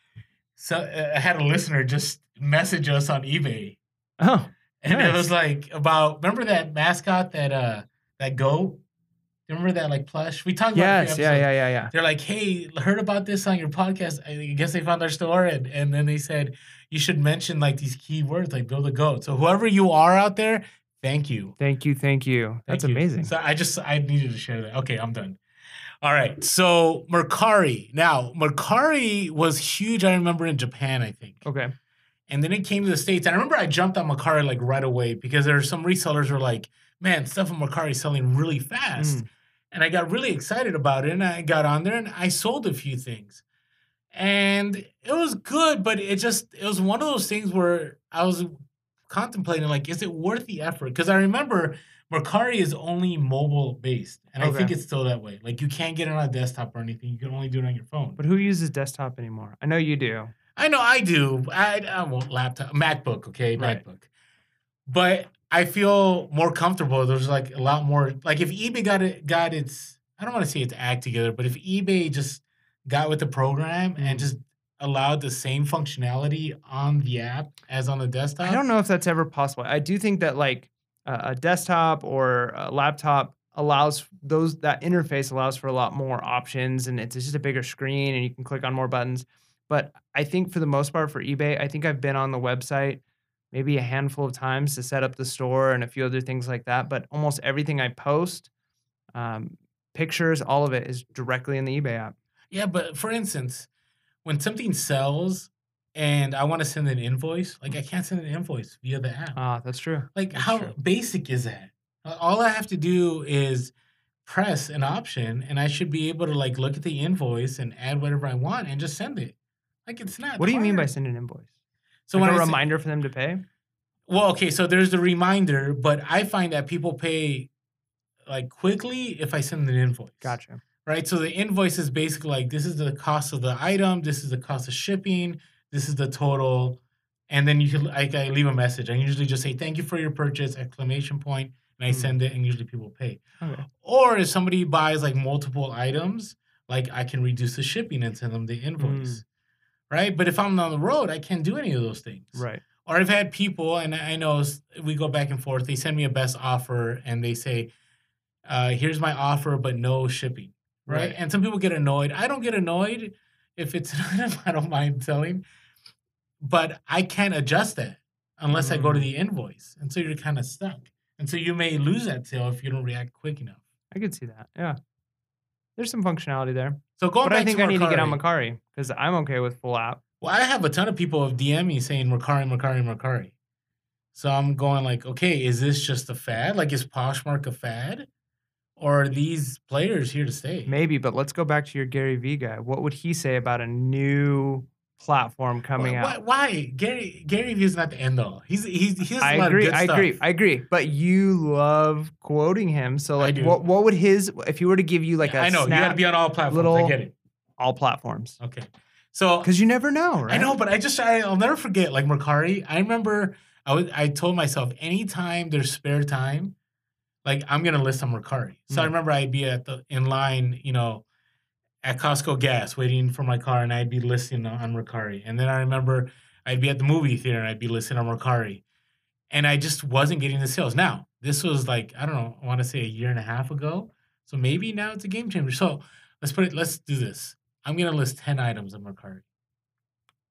So uh, I had a listener just message us on eBay, oh, and it was like about remember that mascot that uh that goat. Remember that like plush? We talked about. yes, yeah, yeah, yeah, yeah. They're like, hey, heard about this on your podcast. I guess they found our store, and, and then they said you should mention like these key words like build a goat. So whoever you are out there, thank you. Thank you, thank you. That's Thank you. amazing. So I just I needed to share that. Okay, I'm done. All right. So Mercari. Now, Mercari was huge, I remember in Japan, I think. okay, And then it came to the States. And I remember I jumped on Mercari like right away because there are some resellers who were like, man, stuff on Mercari is selling really fast. Mm. And I got really excited about it. And I got on there and I sold a few things. And it was good, but it just it was one of those things where I was contemplating like, is it worth the effort? Because I remember Mercari is only mobile based, and I think it's still that way. Like you can't get it on a desktop or anything; you can only do it on your phone. but who uses desktop anymore? I know you do. I know I do. I, I won't laptop, MacBook, okay, Right. MacBook. But I feel more comfortable. There's like a lot more. Like if eBay got it, got its. I don't want to say its act together, but if eBay just got with the program and Mhm. just allowed the same functionality on the app as on the desktop, I don't know if that's ever possible. I do think that like a, desktop or a laptop allows those that interface allows for a lot more options and it's just a bigger screen and you can click on more buttons. But I think for the most part for eBay, I think I've been on the website maybe a handful of times to set up the store and a few other things like that. But almost everything I post, um, pictures, all of it is directly in the eBay app. Yeah, but for instance, when something sells and I want to send an invoice, like I can't send an invoice via the app. Ah, that's true. Like, That's how true. basic is that? All I have to do is press an option, and I should be able to like look at the invoice and add whatever I want and just send it. Like, it's not. What do you mean by sending an invoice? So like when a I say- reminder for them to pay? well, okay, so there's the reminder, but I find that people pay like quickly if I send an invoice. Gotcha. right? So the invoice is basically like this is the cost of the item, this is the cost of shipping, this is the total, and then you can like I leave a message. I usually just say thank you for your purchase exclamation point, and I Mm. send it, and usually people pay. Okay. Or if somebody buys like multiple items, like I can reduce the shipping and send them the invoice. Right, but if I'm on the road, I can't do any of those things. Right. Or I've had people, and I know we go back and forth. They send me a best offer, and they say, uh, "Here's my offer, but no shipping." Right? Right. And some people get annoyed. I don't get annoyed if it's item I don't mind selling, but I can't adjust that unless I go to Mm. the invoice, and so you're kind of stuck. And so you may lose that sale if you don't react quick enough. I could see that. Yeah. There's some functionality there. So going but back I think to I need to get on Mercari- Macari because I'm okay with full app. Well, I have a ton of people of DM me saying Mercari, Mercari, Mercari. So I'm going like, okay, is this just a fad? Like, is Poshmark a fad, or are these players here to stay? Maybe, but let's go back to your Gary Vee guy. What would he say about a new platform coming why, out. Why, why? Gary Gary Vee is not the end all. He's he's he has lot agree. I stuff. agree. I agree. But you love quoting him. So I like, what what would his if you were to give you like a I know you got to be on all platforms. little- I get it. all platforms Okay, so because you never know, right? I know, but I just I, I'll never forget like Mercari. I remember I was I told myself anytime there's spare time, like I'm gonna list on Mercari. So I Mm. remember I'd be at the in line, you know, at Costco gas waiting for my car, and I'd be listing on, Mercari. And then I remember I'd be at the movie theater and I'd be listing on Mercari, and I just wasn't getting the sales. Now this was like I don't know, I want to say a year and a half ago. So maybe now it's a game changer. So let's put it. Let's do this. I'm gonna list ten items on Mercari.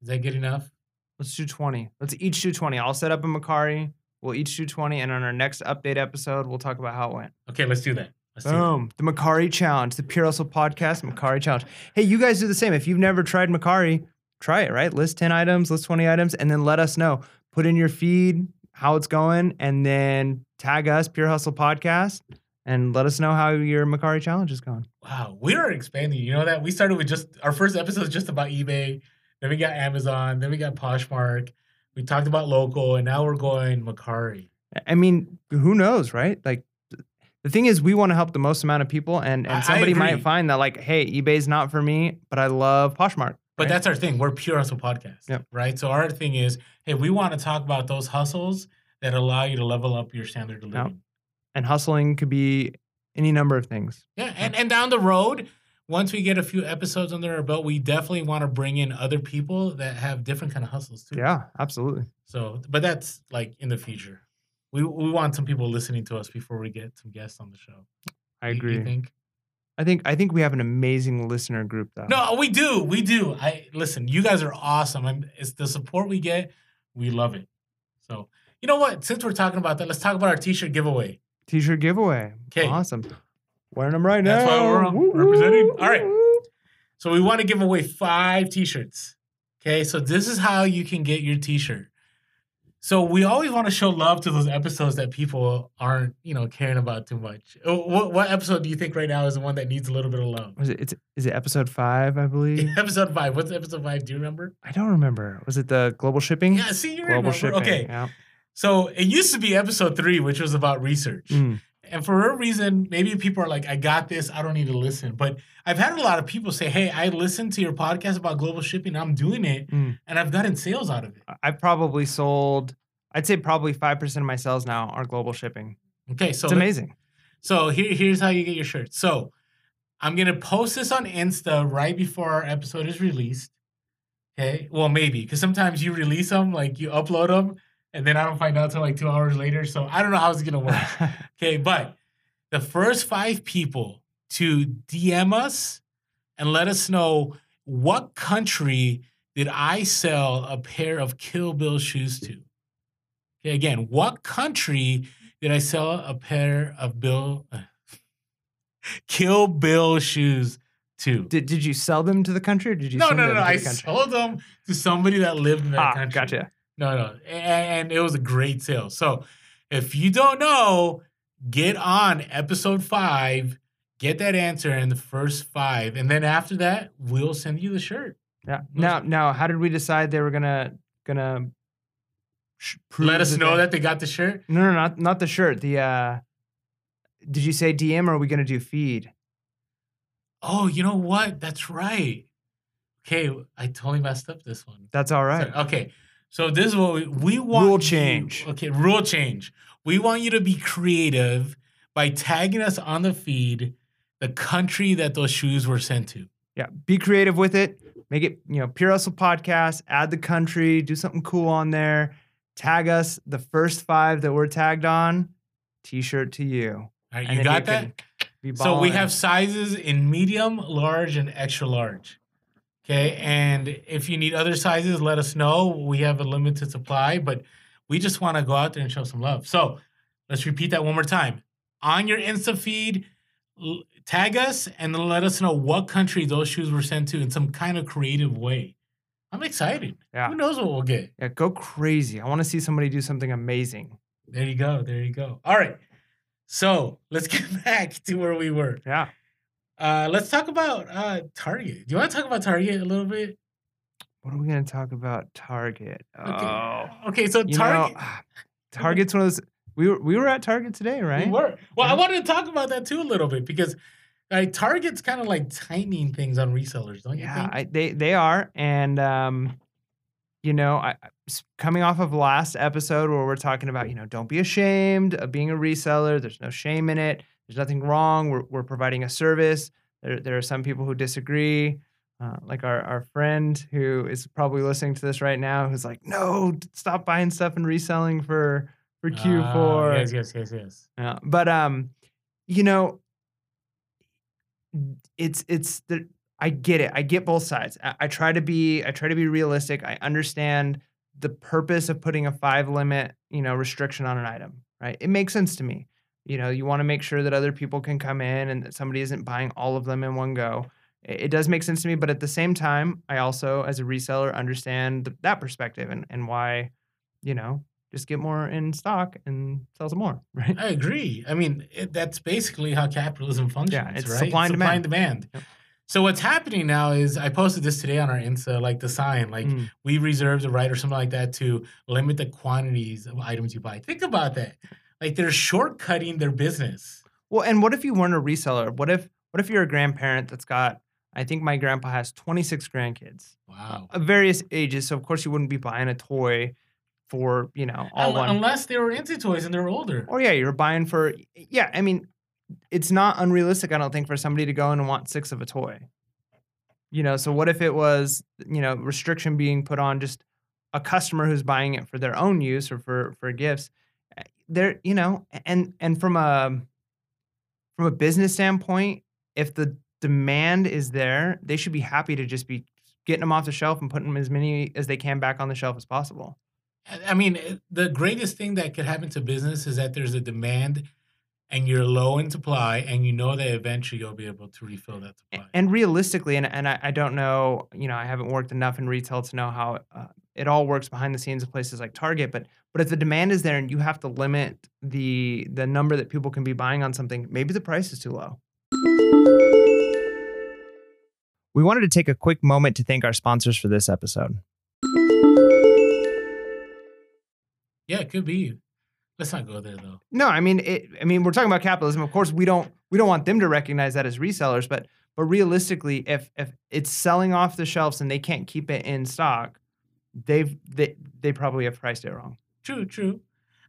Is that good enough? Let's do 20. Let's each do 20. I'll set up a Mercari. We'll each do 20. And on our next update episode, we'll talk about how it went. Okay, let's do that. Let's do that. Boom. The Mercari Challenge, the Pure Hustle Podcast, Mercari Challenge. Hey, you guys do the same. If you've never tried Mercari, try it, right? List 10 items, list 20 items, and then let us know. Put in your feed how it's going, and then tag us, Pure Hustle Podcast, and let us know how your Mercari Challenge is going. Wow, we are expanding. You know that we started with just our first episode was just about eBay. Then we got Amazon. Then we got Poshmark. We talked about local, and now we're going Mercari. I mean, who knows, right? Like, the thing is, we want to help the most amount of people, and, and somebody might find that, like, hey, eBay's not for me, but I love Poshmark. But right? that's our thing. We're pure hustle podcast, Yep. right? So our thing is, hey, we want to talk about those hustles that allow you to level up your standard of Yep. living. and hustling could be any number of things. Yeah, and, and down the road, once we get a few episodes under our belt, we definitely want to bring in other people that have different kind of hustles too. Yeah, absolutely. So, but that's like in the future. We we want some people listening to us before we get some guests on the show. I agree. You think? I think I think we have an amazing listener group though. No, we do. We do. I listen. You guys are awesome. I'm, it's the support we get. We love it. So, you know what? Since we're talking about that, let's talk about our T-shirt giveaway. T-shirt giveaway. Okay. Awesome. Wearing them right now. That's why we're Woo, representing. woo, All right. woo. So we want to give away five T-shirts. Okay, so this is how you can get your T-shirt. So we always want to show love to those episodes that people aren't, you know, caring about too much. Uh, What, what episode do you think right now is the one that needs a little bit of love? Was it? It's is it episode five? I believe. episode five. What's episode five? Do you remember? I don't remember. Was it the global shipping? Yeah, see, you global remember. shipping. Okay, Yeah. so it used to be episode three, which was about research. Mm. And for a reason, maybe people are like, I got this, I don't need to listen. But I've had a lot of people say, Hey, I listened to your podcast about global shipping, I'm doing it, Mm. and I've gotten sales out of it. I- I've probably sold. I'd say probably five percent of my sales now are global shipping. Okay, so It's amazing. So here, here's how you get your shirt. So I'm gonna post this on Insta right before our episode is released. Okay, well maybe because sometimes you release them, like you upload them, and then I don't find out till like two hours later. So I don't know how it's gonna work. Okay, but the first five people to DM us and let us know what country did I sell a pair of Kill Bill shoes to? Okay, again, what country did I sell a pair of Bill Kill Bill shoes to? did Did you sell them to the country, or did you? no, no, no, them no. to I sold them to somebody that lived in that Ah, country. gotcha. No, no. And, it was a great sale. So if you don't know, get on episode five, get that answer in the first five. And then after that, we'll send you the shirt. Yeah. Now, now, how did we decide they were gonna gonna sh- Let us know they- that they got the shirt. No, no, not not the shirt. The uh, did you say DM or are we gonna do feed? Oh, you know what? That's right. Okay, I totally messed up this one. That's all right. Okay, so this is what we, we want. Rule you- change. okay, rule change. We want you to be creative by tagging us on the feed the country that those shoes were sent to. Yeah, be creative with it. Make it, you know, Pure Hustle Podcast. Add the country. Do something cool on there. Tag us. The first five that we're tagged on, T-shirt to you. All right, you got can that? So we have sizes in medium, large, and extra large. Okay. And if you need other sizes, let us know. We have a limited supply, but we just want to go out there and show some love. So let's repeat that one more time. On your Insta feed, l- tag us and then let us know what country those shoes were sent to in some kind of creative way. I'm excited. Yeah. Who knows what we'll get? Yeah, go crazy. I want to see somebody do something amazing. There you go. There you go. All right. So let's get back to where we were. Yeah. Uh, let's talk about uh, Target. Do you want to talk about Target a little bit? What are we going to talk about? Target. Okay. Oh, Okay, so you Target. know, Target's one of those. We were we were at Target today, right? We were. Well, I wanted to talk about that too a little bit because like Target's kind of like tightening things on resellers, don't you Yeah, think? I, they they are, and um, you know, I coming off of last episode where we're talking about, you know, don't be ashamed of being a reseller. There's no shame in it. There's nothing wrong. We're we're providing a service. There there are some people who disagree. Uh, like our, our friend who is probably listening to this right now, who's like, "No, stop buying stuff and reselling for for Q4." Ah, yes, yes, yes, yes. Yeah, but um, you know, it's it's the I get it. I get both sides. I, I try to be I try to be realistic. I understand the purpose of putting a five limit, you know, restriction on an item. Right? It makes sense to me. You know, you want to make sure that other people can come in and that somebody isn't buying all of them in one go. It, it does make sense to me, but at the same time, I also, as a reseller, understand th- that perspective and and why, you know, just get more in stock and sell some more. Right? I agree. I mean, it, that's basically how capitalism functions, yeah, it's right? supply and Supply and demand. demand. Yep. So what's happening now is I posted this today on our Insta, like the sign, like Mm. we reserve the right or something like that to limit the quantities of items you buy. Think about that. Like they're shortcutting their business. Well, and what if you weren't a reseller? What if what if you're a grandparent that's got I think my grandpa has 26 grandkids uh, Wow. of various ages, so of course you wouldn't be buying a toy for, you know, all Un- one. Unless they were into toys and they're older. Or yeah, you're buying for yeah, I mean, it's not unrealistic I don't think for somebody to go in and want 6 of a toy. You know, so what if it was, you know, restriction being put on just a customer who's buying it for their own use or for for gifts? Eh, There, you know, and and from a from a business standpoint, if the demand is there, they should be happy to just be getting them off the shelf and putting them as many as they can back on the shelf as possible. I- I mean, the greatest thing that could happen to business is that there's a demand and you're low in supply and you know that eventually you'll be able to refill that supply. And realistically, and, and I, I don't know, you know, I haven't worked enough in retail to know how uh, it all works behind the scenes of places like Target. But but if the demand is there and you have to limit the the number that people can be buying on something, maybe the price is too low. We wanted to take a quick moment to thank our sponsors for this episode. yeah, it could be. Let's not go there though. No, I mean, it, I mean, we're talking about capitalism. Of course, we don't we don't want them to recognize that as resellers, but but realistically, if if it's selling off the shelves and they can't keep it in stock, they've they they probably have priced it wrong. True, true.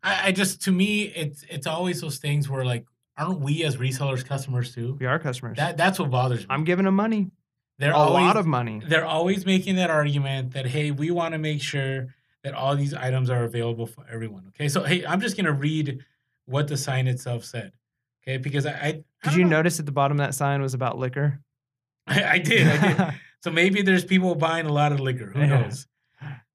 I, I just to me, it's it's always those things where like, aren't we as resellers customers too? We are customers. That that's what bothers me. I'm giving them money, they're a always, lot of money. They're always making that argument that hey, we want to make sure that all these items are available for everyone. Okay, so hey, I'm just gonna read what the sign itself said. Okay, because I, I Did you know. notice at the bottom of that sign was about liquor? I, I did, I did. So maybe there's people buying a lot of liquor. Who Yeah. knows?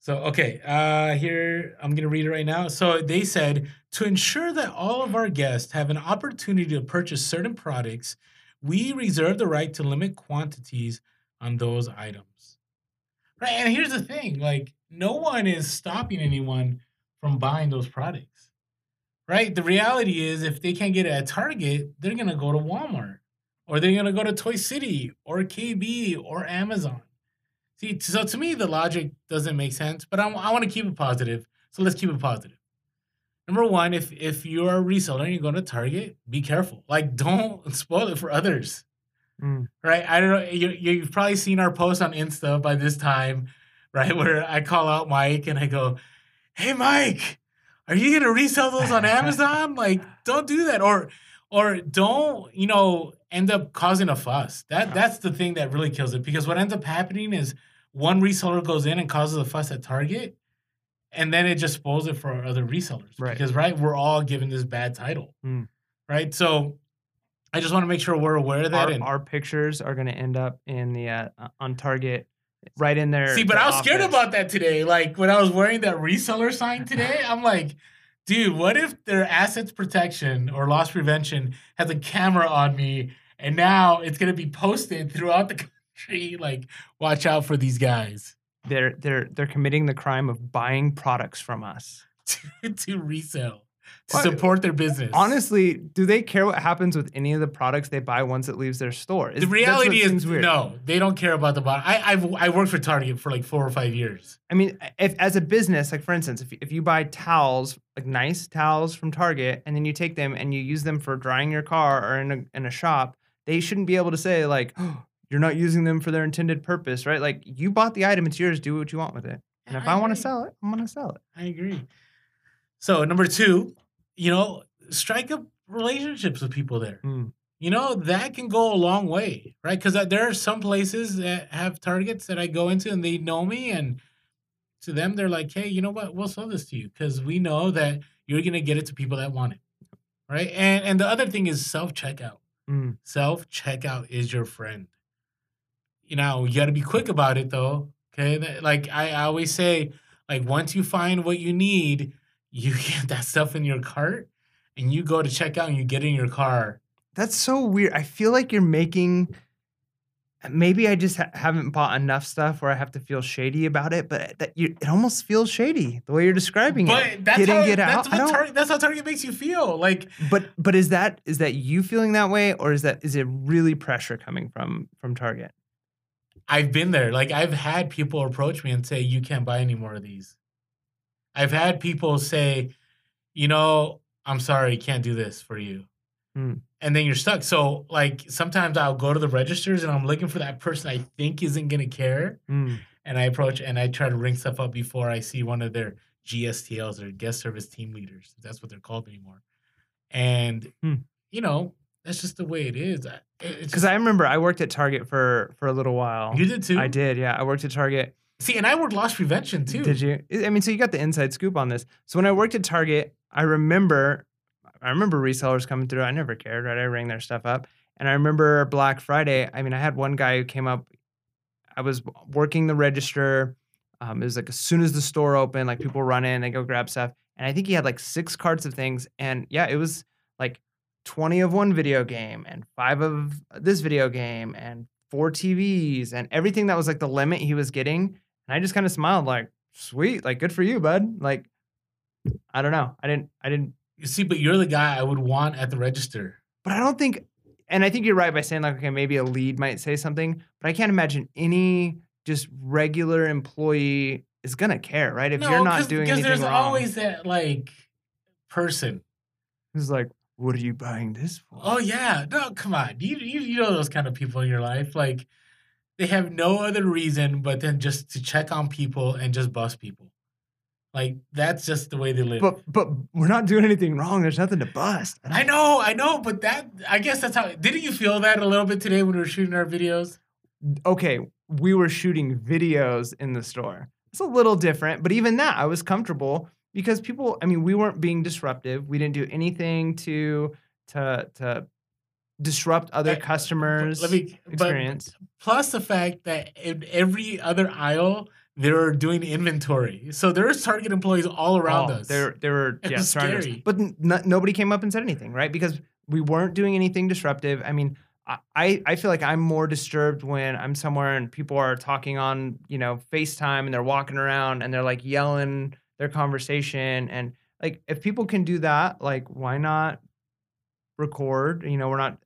So okay, uh here I'm gonna read it right now. So they said to ensure that all of our guests have an opportunity to purchase certain products, we reserve the right to limit quantities on those items. Right, and here's the thing: like, no one is stopping anyone from buying those products. Right? The reality is, if they can't get it at Target, they're gonna go to Walmart or they're gonna go to Toy City or KB or Amazon. See, so to me, the logic doesn't make sense, but I, want to keep it positive. So let's keep it positive. Number one, if if you're a reseller and you go to Target, be careful. Like, don't spoil it for others. Mm. Right? I don't know. You, you've probably seen our post on Insta by this time, right? Where I call out Mike and I go, "Hey, Mike, are you gonna resell those on Amazon? like, don't do that, or or don't you know end up causing a fuss. That that's the thing that really kills it because what ends up happening is one reseller goes in and causes a fuss at Target, and then it just spoils it for other resellers. Right. Because right, we're all given this bad title. Mm. Right. So I just want to make sure we're aware of that. Our, and our pictures are going to end up in the uh, uh, on Target, right in there. see, but I was scared about that today. Like when I was wearing that reseller sign today, I'm like, dude, what if their assets protection or loss prevention has a camera on me and now it's gonna be posted throughout the country? Like, watch out for these guys They're they're they're committing the crime of buying products from us. to, resell. to Well, support their business. Honestly, do they care what happens with any of the products they buy once it leaves their store? the reality is no, they don't care about the bottom. I I've I worked for Target for like four or five years. I mean, if as a business, like for instance, if if you buy towels, like nice towels from Target, and then you take them and you use them for drying your car or in a in a shop, they shouldn't be able to say like, oh, you're not using them for their intended purpose, right? Like you bought the item, it's yours. Do what you want with it. And if I, want to sell it, I'm gonna sell it. I agree. So number two, you know, strike up relationships with people there. Mm. You know that can go a long way, right? Because there are some places that have targets that I go into and they know me, and to them they're like, "Hey, you know what? We'll sell this to you because we know that you're gonna get it to people that want it, right?" And and the other thing is self checkout. Mm. Self checkout is your friend. You know, you got to be quick about it though. Okay, like I, I always say, like once you find what you need, you get that stuff in your cart, and you go to checkout and you get in your car. That's so weird. I feel like you're making. Maybe I just ha- haven't bought enough stuff where I have to feel shady about it, but that you, it almost feels shady the way you're describing But it. that's Getting how it that's, out. Target, that's how Target makes you feel. Like But but is that is that you feeling that way, or is that is it really pressure coming from from Target? I've been there. Like I've had people approach me and say, "You can't buy any more of these." I've had people say, "You know, I'm sorry, can't do this for you," Hmm. and then you're stuck. So like sometimes I'll go to the registers and I'm looking for that person I think isn't gonna care, Mm. and I approach and I try to ring stuff up before I see one of their GSTLs or guest service team leaders. That's what they're called anymore. And Hmm. you know, that's just the way it is. I- it- it's Because I remember I worked at Target for for a little while. you did too. I did, yeah. I worked at Target. See, and I worked loss prevention too. Did you? I mean, so you got the inside scoop on this. So when I worked at Target, I remember, I remember resellers coming through. I never cared, right? I rang their stuff up, and I remember Black Friday. I mean, I had one guy who came up. I was working the register. Um, it was like as soon as the store opened, like people run in, they go grab stuff, and I think he had like six carts of things, and yeah, it was like twenty of one video game and five of this video game and four TVs and everything that was like the limit he was getting. And I just kind of smiled like, sweet, like good for you, bud. Like, I don't know. I didn't, I didn't, You see, but you're the guy I would want at the register. but I don't think, and I think you're right by saying like, okay, maybe a lead might say something, but I can't imagine any just regular employee is gonna care, right? If you're not doing anything there's wrong, always that like person. who's like, what are you buying this oh, for? Oh yeah, no, come on, you you, you know those kind of people in your life. Like they have no other reason but then just to check on people and just bust people. Like that's just the way they live. But but we're not doing anything wrong. There's nothing to bust. I know, I know, but that I guess that's how. Didn't you feel that a little bit today when we were shooting our videos? okay, we were shooting videos in the store. It's a little different, but even that, I was comfortable because people. I mean, we weren't being disruptive. We didn't do anything to to to disrupt other Eh, customers' Let me experience. plus the fact that in every other aisle they're doing inventory, so there's Target employees all around Oh, us. They they were yeah, scary. but n- nobody came up and said anything, right? Because we weren't doing anything disruptive. I mean, I- I I feel like I'm more disturbed when I'm somewhere and people are talking on you know FaceTime and they're walking around and they're like yelling their conversation and like if people can do that, like why not record? You know, we're not.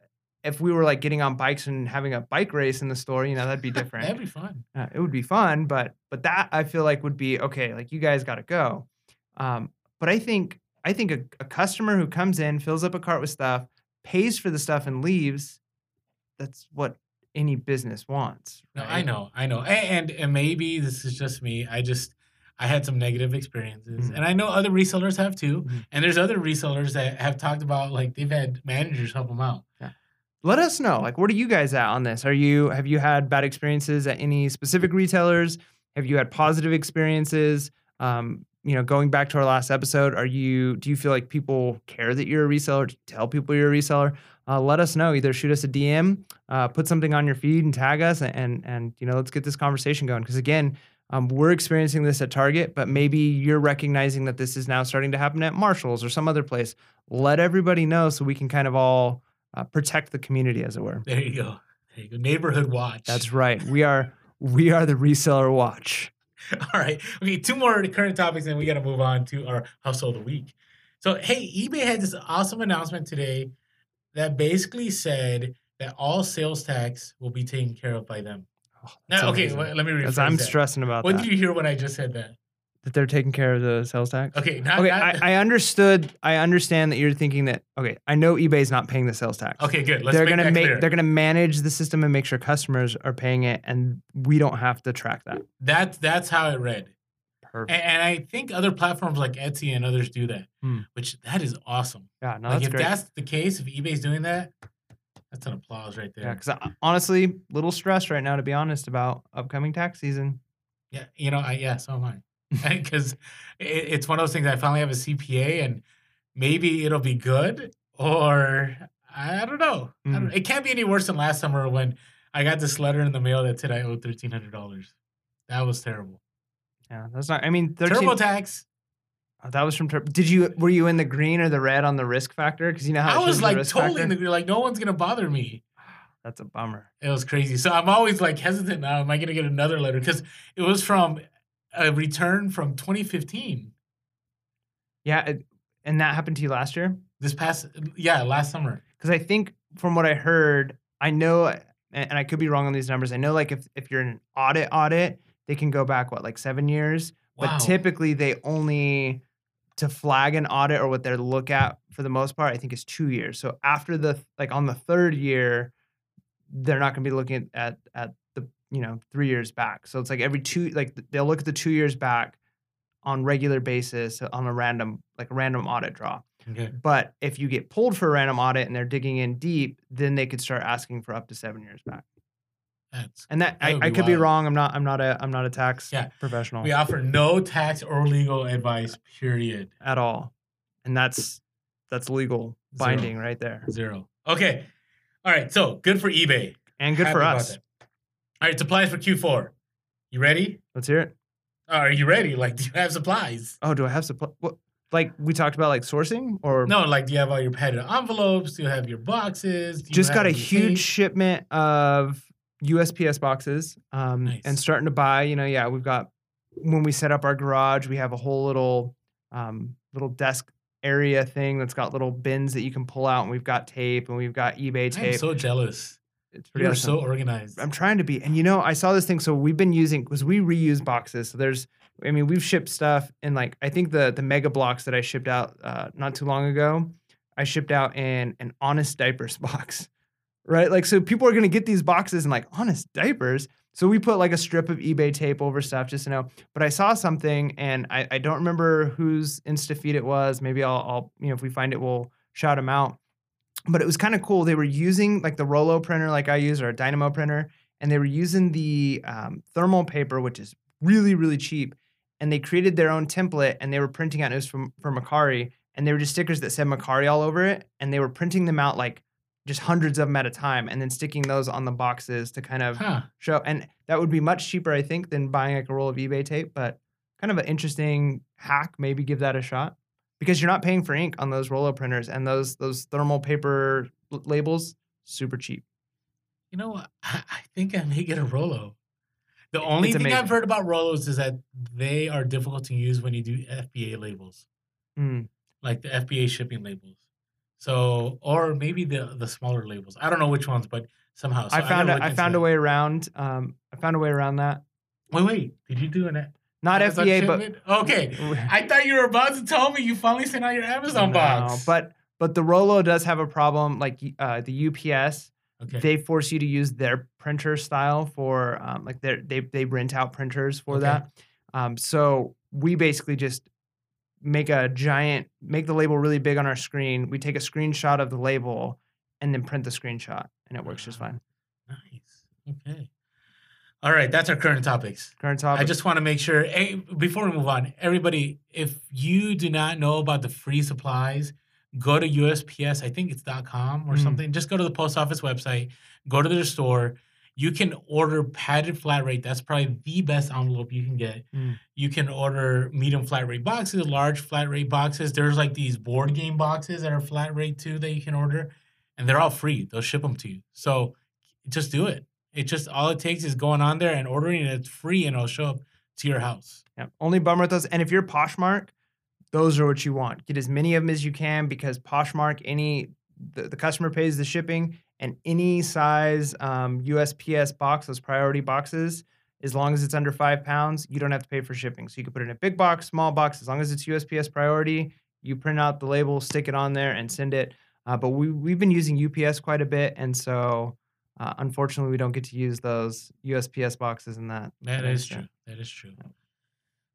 If we were like getting on bikes and having a bike race in the store, you know, that'd be different. That'd be fun. Uh, it would be fun, but but that I feel like would be okay. Like you guys got to go. Um, but I think I think a, a customer who comes in, fills up a cart with stuff, pays for the stuff, and leaves. That's what any business wants. No, I know, I know, A- and, and maybe this is just me. I just I had some negative experiences, Mhm. and I know other resellers have too. Mhm. And there's other resellers that have talked about like they've had managers help them out. Yeah. Let us know. Like, what are you guys at on this? Are you have you had bad experiences at any specific retailers? Have you had positive experiences? Um, you know, going back to our last episode, are you do you feel like people care that you're a reseller? Do you tell people you're a reseller? Uh, let us know. Either shoot us a DM, uh, put something on your feed, and tag us, and and, and you know, let's get this conversation going. Because again, um, we're experiencing this at Target, but maybe you're recognizing that this is now starting to happen at Marshalls or some other place. Let everybody know so we can kind of all uh, protect the community, as it were. There you go. There you go. Neighborhood watch. That's right. We are we are the reseller watch. All right. Okay, two more current topics, and we got to move on to our household of the week. So hey, eBay had this awesome announcement today that basically said that all sales tax will be taken care of by them. Now, okay, well, let me rephrase I'm that. stressing about What that. did you hear when I just said that? that they're taking care of the sales tax. Okay, not, Okay, not- I, I understood. I understand that you're thinking that. Okay, I know eBay's not paying the sales tax. okay, good. Let's they're make gonna that make clear. they're gonna manage the system and make sure customers are paying it, and we don't have to track that. That's that's how it read. Perfect. And, and I think other platforms like Etsy and others do that, Hmm. which that is awesome. yeah, no, like that's if great. that's the case, if eBay's doing that, that's an applause right there. yeah, because honestly, little stressed right now to be honest about upcoming tax season. Yeah, you know, I yeah, so am I. Because it, it's one of those things. I finally have a CPA, and maybe it'll be good, or I don't know. I don't, Mm. it can't be any worse than last summer when I got this letter in the mail that said I owed thirteen hundred dollars. That was terrible. Yeah, that's not. I mean, 13, TurboTax. Oh, that was from. Tur- Did you were you in the green or the red on the risk factor? Because you know how I was like totally in factor? the like no one's gonna bother me. That's a bummer. It was crazy. So I'm always like hesitant now. Am I gonna get another letter? Because it was from a return from 2015. Yeah, it, and that happened to you last year. This past yeah, last summer. because I think from what I heard, I know, and and I could be wrong on these numbers. I know, like if if you're in an audit audit, they can go back what like seven years, Wow. but typically they only to flag an audit or what they're look at for the most part, I think is two years. So after the like on the third year, they're not going to be looking at at the you know three years back. So it's like every two like they'll look at the two years back on regular basis uh, on a random like a random audit draw. Okay. But if you get pulled for a random audit and they're digging in deep, then they could start asking for up to seven years back. That's And that, That I, I could be wrong. I'm not. I'm not a. I'm not a tax Yeah. professional we offer no tax or legal advice, period. at all, and that's that's legal Zero. binding right there, Zero. Okay. All right. So good for eBay. and good Happy for us. All right. Supplies for Q4. You ready? Let's hear it. Oh, are you ready? Like, do you have supplies? Oh, do I have supply? What? Like we talked about, like sourcing, or No, like, do you have all your padded envelopes? Do you have your boxes? Do you just got a huge tape? shipment of USPS boxes um, Nice. and starting to buy. You know, yeah, we've got when we set up our garage, we have a whole little um, little desk area thing that's got little bins that you can pull out, and we've got tape and we've got eBay tape. I'm so jealous. it's pretty You're awesome. so organized. I'm trying to be. And you know, I saw this thing. So we've been using because we reuse boxes. So there's, I mean, we've shipped stuff in like I think the the Mega Bloks that I shipped out uh, not too long ago, I shipped out in an honest diapers box, right? Like so people are gonna get these boxes and like honest diapers. So we put like a strip of eBay tape over stuff just to know. But I saw something and I, I don't remember whose Insta feed it was. Maybe I'll, I'll you know if we find it we'll shout them out but it was kind of cool. They were using like the Rollo printer, like I use, or a Dynamo printer, and they were using the um, thermal paper, which is really, really cheap. And they created their own template, and they were printing out. It was from from Mercari, and they were just stickers that said Mercari all over it, and they were printing them out like just hundreds of them at a time, and then sticking those on the boxes to kind of Huh. show. And that would be much cheaper, I think, than buying like a roll of eBay tape. But kind of an interesting hack. Maybe give that a shot because you're not paying for ink on those Rollo printers and those those thermal paper l- labels. Super cheap. You know what? I, I think I may get a Rollo. The only It's thing amazing. I've heard about Rollos is that they are difficult to use when you do FBA labels, Mm. like the FBA shipping labels. So, or maybe the the smaller labels. I don't know which ones, but somehow. So I found gotta a, I found a way around. Um, I found a way around that. Wait, wait. Did you do an Not Amazon FBA, but okay? I thought you were about to tell me you finally sent out your Amazon No, box. But but the Rollo does have a problem. Like uh, the UPS, okay, they force you to use their printer style for um, like they they they rent out printers for Okay. that. Um, so we basically just make a giant make the label really big on our screen. We take a screenshot of the label and then print the screenshot, and it works just fine. nice. Okay. All right, that's our current topics. Current topic. I just want to make sure, hey, before we move on, everybody, if you do not know about the free supplies, go to USPS, I think it's .com or Mm. something. Just go to the post office website, go to their store. You can order padded flat rate. That's probably the best envelope you can get. Mm. You can order medium flat rate boxes, large flat rate boxes. There's like these board game boxes that are flat rate too that you can order, and they're all free. They'll ship them to you. So just do it. It just all it takes is going on there and ordering it. It's free and it'll show up to your house. Yeah. Only bummer with those. And if you're Poshmark, those are what you want. Get as many of them as you can because Poshmark, any the, the customer pays the shipping and any size um, USPS box, those priority boxes, as long as it's under five pounds, you don't have to pay for shipping. So you can put it in a big box, small box, as long as it's USPS priority. You print out the label, stick it on there, and send it. Uh, but we we've been using UPS quite a bit, and so uh, unfortunately, we don't get to use those USPS boxes in that. That that is extent. true. That is true.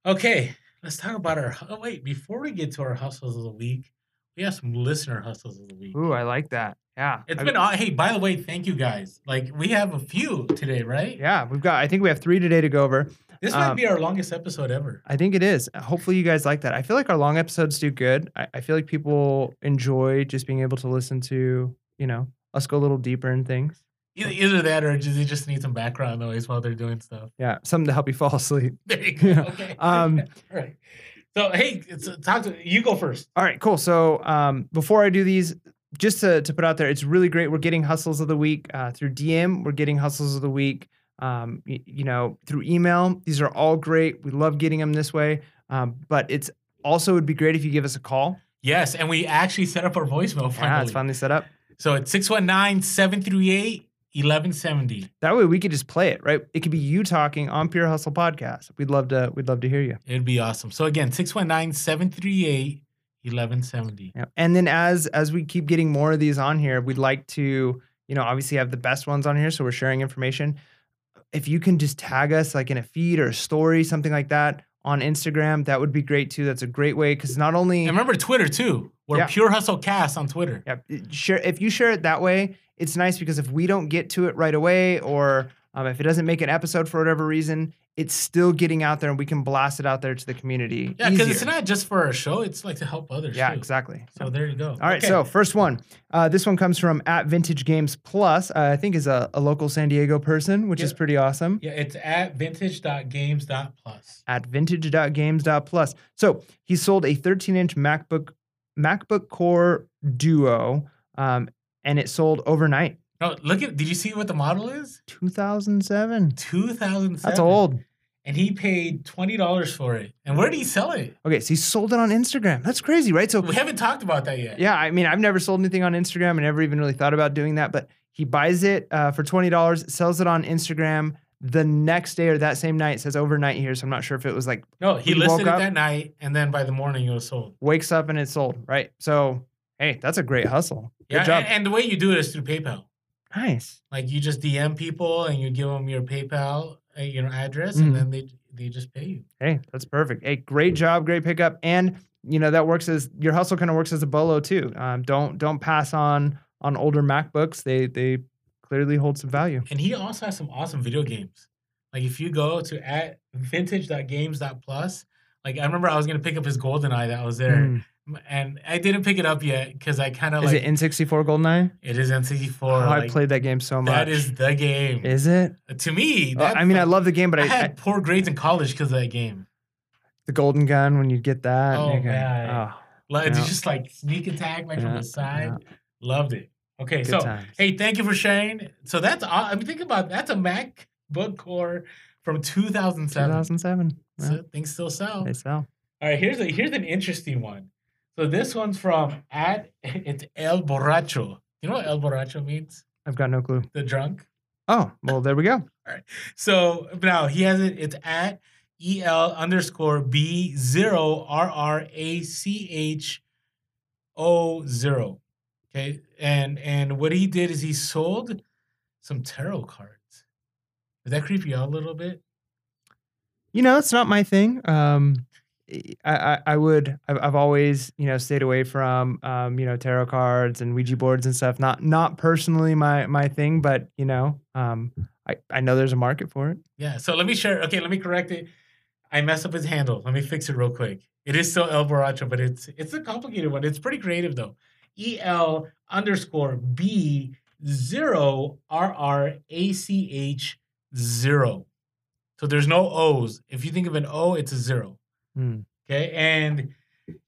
Okay, let's talk about our. Oh wait, before we get to our hustles of the week, we have some listener hustles of the week. Ooh, I like that. Yeah, It's been hey. By the way, thank you guys. Like we have a few today, right? yeah. We've got. I think we have three today to go over. This might Um, be our longest episode ever. I think it is. Hopefully, you guys like that. I feel like our long episodes do good. I, I feel like people enjoy just being able to listen to, you know, us go a little deeper in things. Either, that or just, they just need some background noise while they're doing stuff. Yeah, something to help you fall asleep. There you go. Okay. Um, All right. So hey, it's, talk to you. Go first. All right, cool. So um, before I do these, just to, to put out there, it's really great. We're getting hustles of the week uh, through DM. We're getting hustles of the week, um, y- you know, through email. These are all great. We love getting them this way. Um, but it's also would be great if you give us a call. Yes, and we actually set up our voicemail finally. Yeah, it's finally set up. So it's 619-738-1170. That way we could just play it, right? It could be you talking on Pure Hustle Podcast. We'd love to. We'd love to hear you. It'd be awesome. So again, 619-738-1170. Yeah. And then as as we keep getting more of these on here, we'd like to, you know, obviously have the best ones on here, so we're sharing information. If you can just tag us like in a feed or a story, something like that on Instagram, that would be great too. That's a great way because not only And remember Twitter too. We're Yeah. Pure Hustle Cast on Twitter. yeah, share if you share it that way, it's nice because if we don't get to it right away or um, if it doesn't make an episode for whatever reason, it's still getting out there and we can blast it out there to the community. Yeah, because it's not just for our show, it's like to help others Yeah, too. exactly. So there you go. All right, Okay. so first one. Uh, this one comes from at Vintage Games Plus. Uh, I think is a, a local San Diego person, which is pretty awesome. yeah, it's at vintage.games.plus. At vintage.games.plus. So he sold a 13-inch MacBook MacBook Core Duo, um, and it sold overnight. No, look at did you see what the model is? 2007. 2007. That's old. And he paid $20 for it. And where did he sell it? Okay, so he sold it on Instagram. That's crazy, right? So We haven't talked about that yet. Yeah, I mean, I've never sold anything on Instagram and never even really thought about doing that. But he buys it uh, for twenty dollars, sells it on Instagram. The next day or that same night it says overnight here, so I'm not sure if it was like No, he He listed woke it up- that night, and then by the morning it was sold. wakes up and it's sold, right? So hey, that's a great hustle. Good Yeah, job. and, and the way you do it is through PayPal. nice. Like you just DM people and you give them your PayPal, uh, you know, address, Mhm. and then they they just pay you. Hey, that's perfect. Hey, great job, great pickup, and you know that works as your hustle kind of works as a bolo too. Um, don't don't pass on on older MacBooks. They they clearly hold some value. And he also has some awesome video games. Like if you go to at vintage.games.plus, like I remember I was gonna pick up his GoldenEye that was there, Mm. And I didn't pick it up yet because I kind of Is like it N64 GoldenEye? it is N64. Oh, I like, played that game so much. That is the game. Is it? Uh, to me, Oh, I that's mean, I love the game, but I, I, had I poor grades in college because of that game. the golden gun when you get that. Oh, man. oh, Like Yeah. just like sneak attack like from the side. yeah. Loved it. Okay, good so times. hey, thank you for sharing. So that's aw- I mean, think about that's a MacBook Core from 2007. 2007. Yeah, So things still sell. they sell. All right, here's a here's an interesting one. So this one's from at it's El Borracho. You know what El Borracho means? I've got no clue. The drunk. Oh, well, there we go. All right. So now he has it. It's at el underscore b zero r r a c h o zero. Okay, and and what he did is he sold some tarot cards. Does that creep you out a little bit? You know, it's not my thing. Um, I, I, would, I've, I've always, you know, stayed away from, um, you know, tarot cards and Ouija boards and stuff. Not, not personally my, my thing, but you know, um, I, I know there's a market for it. Yeah. So let me share. Okay, let me correct it. I messed up his handle. Let me fix it real quick. It is still El Borracho, but it's it's a complicated one. It's pretty creative though. E L underscore B zero R R A C H zero. So there's no O's. If you think of an O, it's a zero. Hmm. Okay. And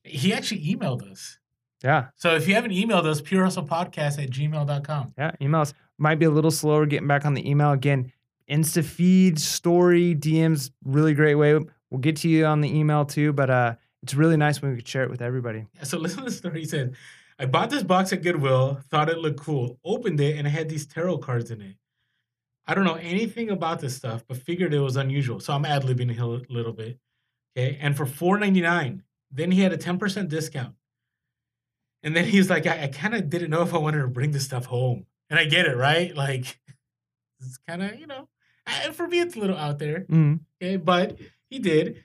he actually emailed us. Yeah. So if you haven't emailed us, purehustlepodcast at gmail.com. Yeah, emails might be a little slower getting back on the email again. Insta feed, story, DMs, really great way. We'll get to you on the email too, but uh, it's really nice when we could share it with everybody. Yeah, So listen to the story. He said, I bought this box at Goodwill, thought it looked cool, opened it, and it had these tarot cards in it. I don't know anything about this stuff, but figured it was unusual. So I'm ad libbing a little bit. Okay. And for $4.99, then he had a 10% discount. And then he's like, I, I kind of didn't know if I wanted to bring this stuff home. And I get it, right? Like, it's kind of, you know, for me, it's a little out there. Mm. Okay, but he did.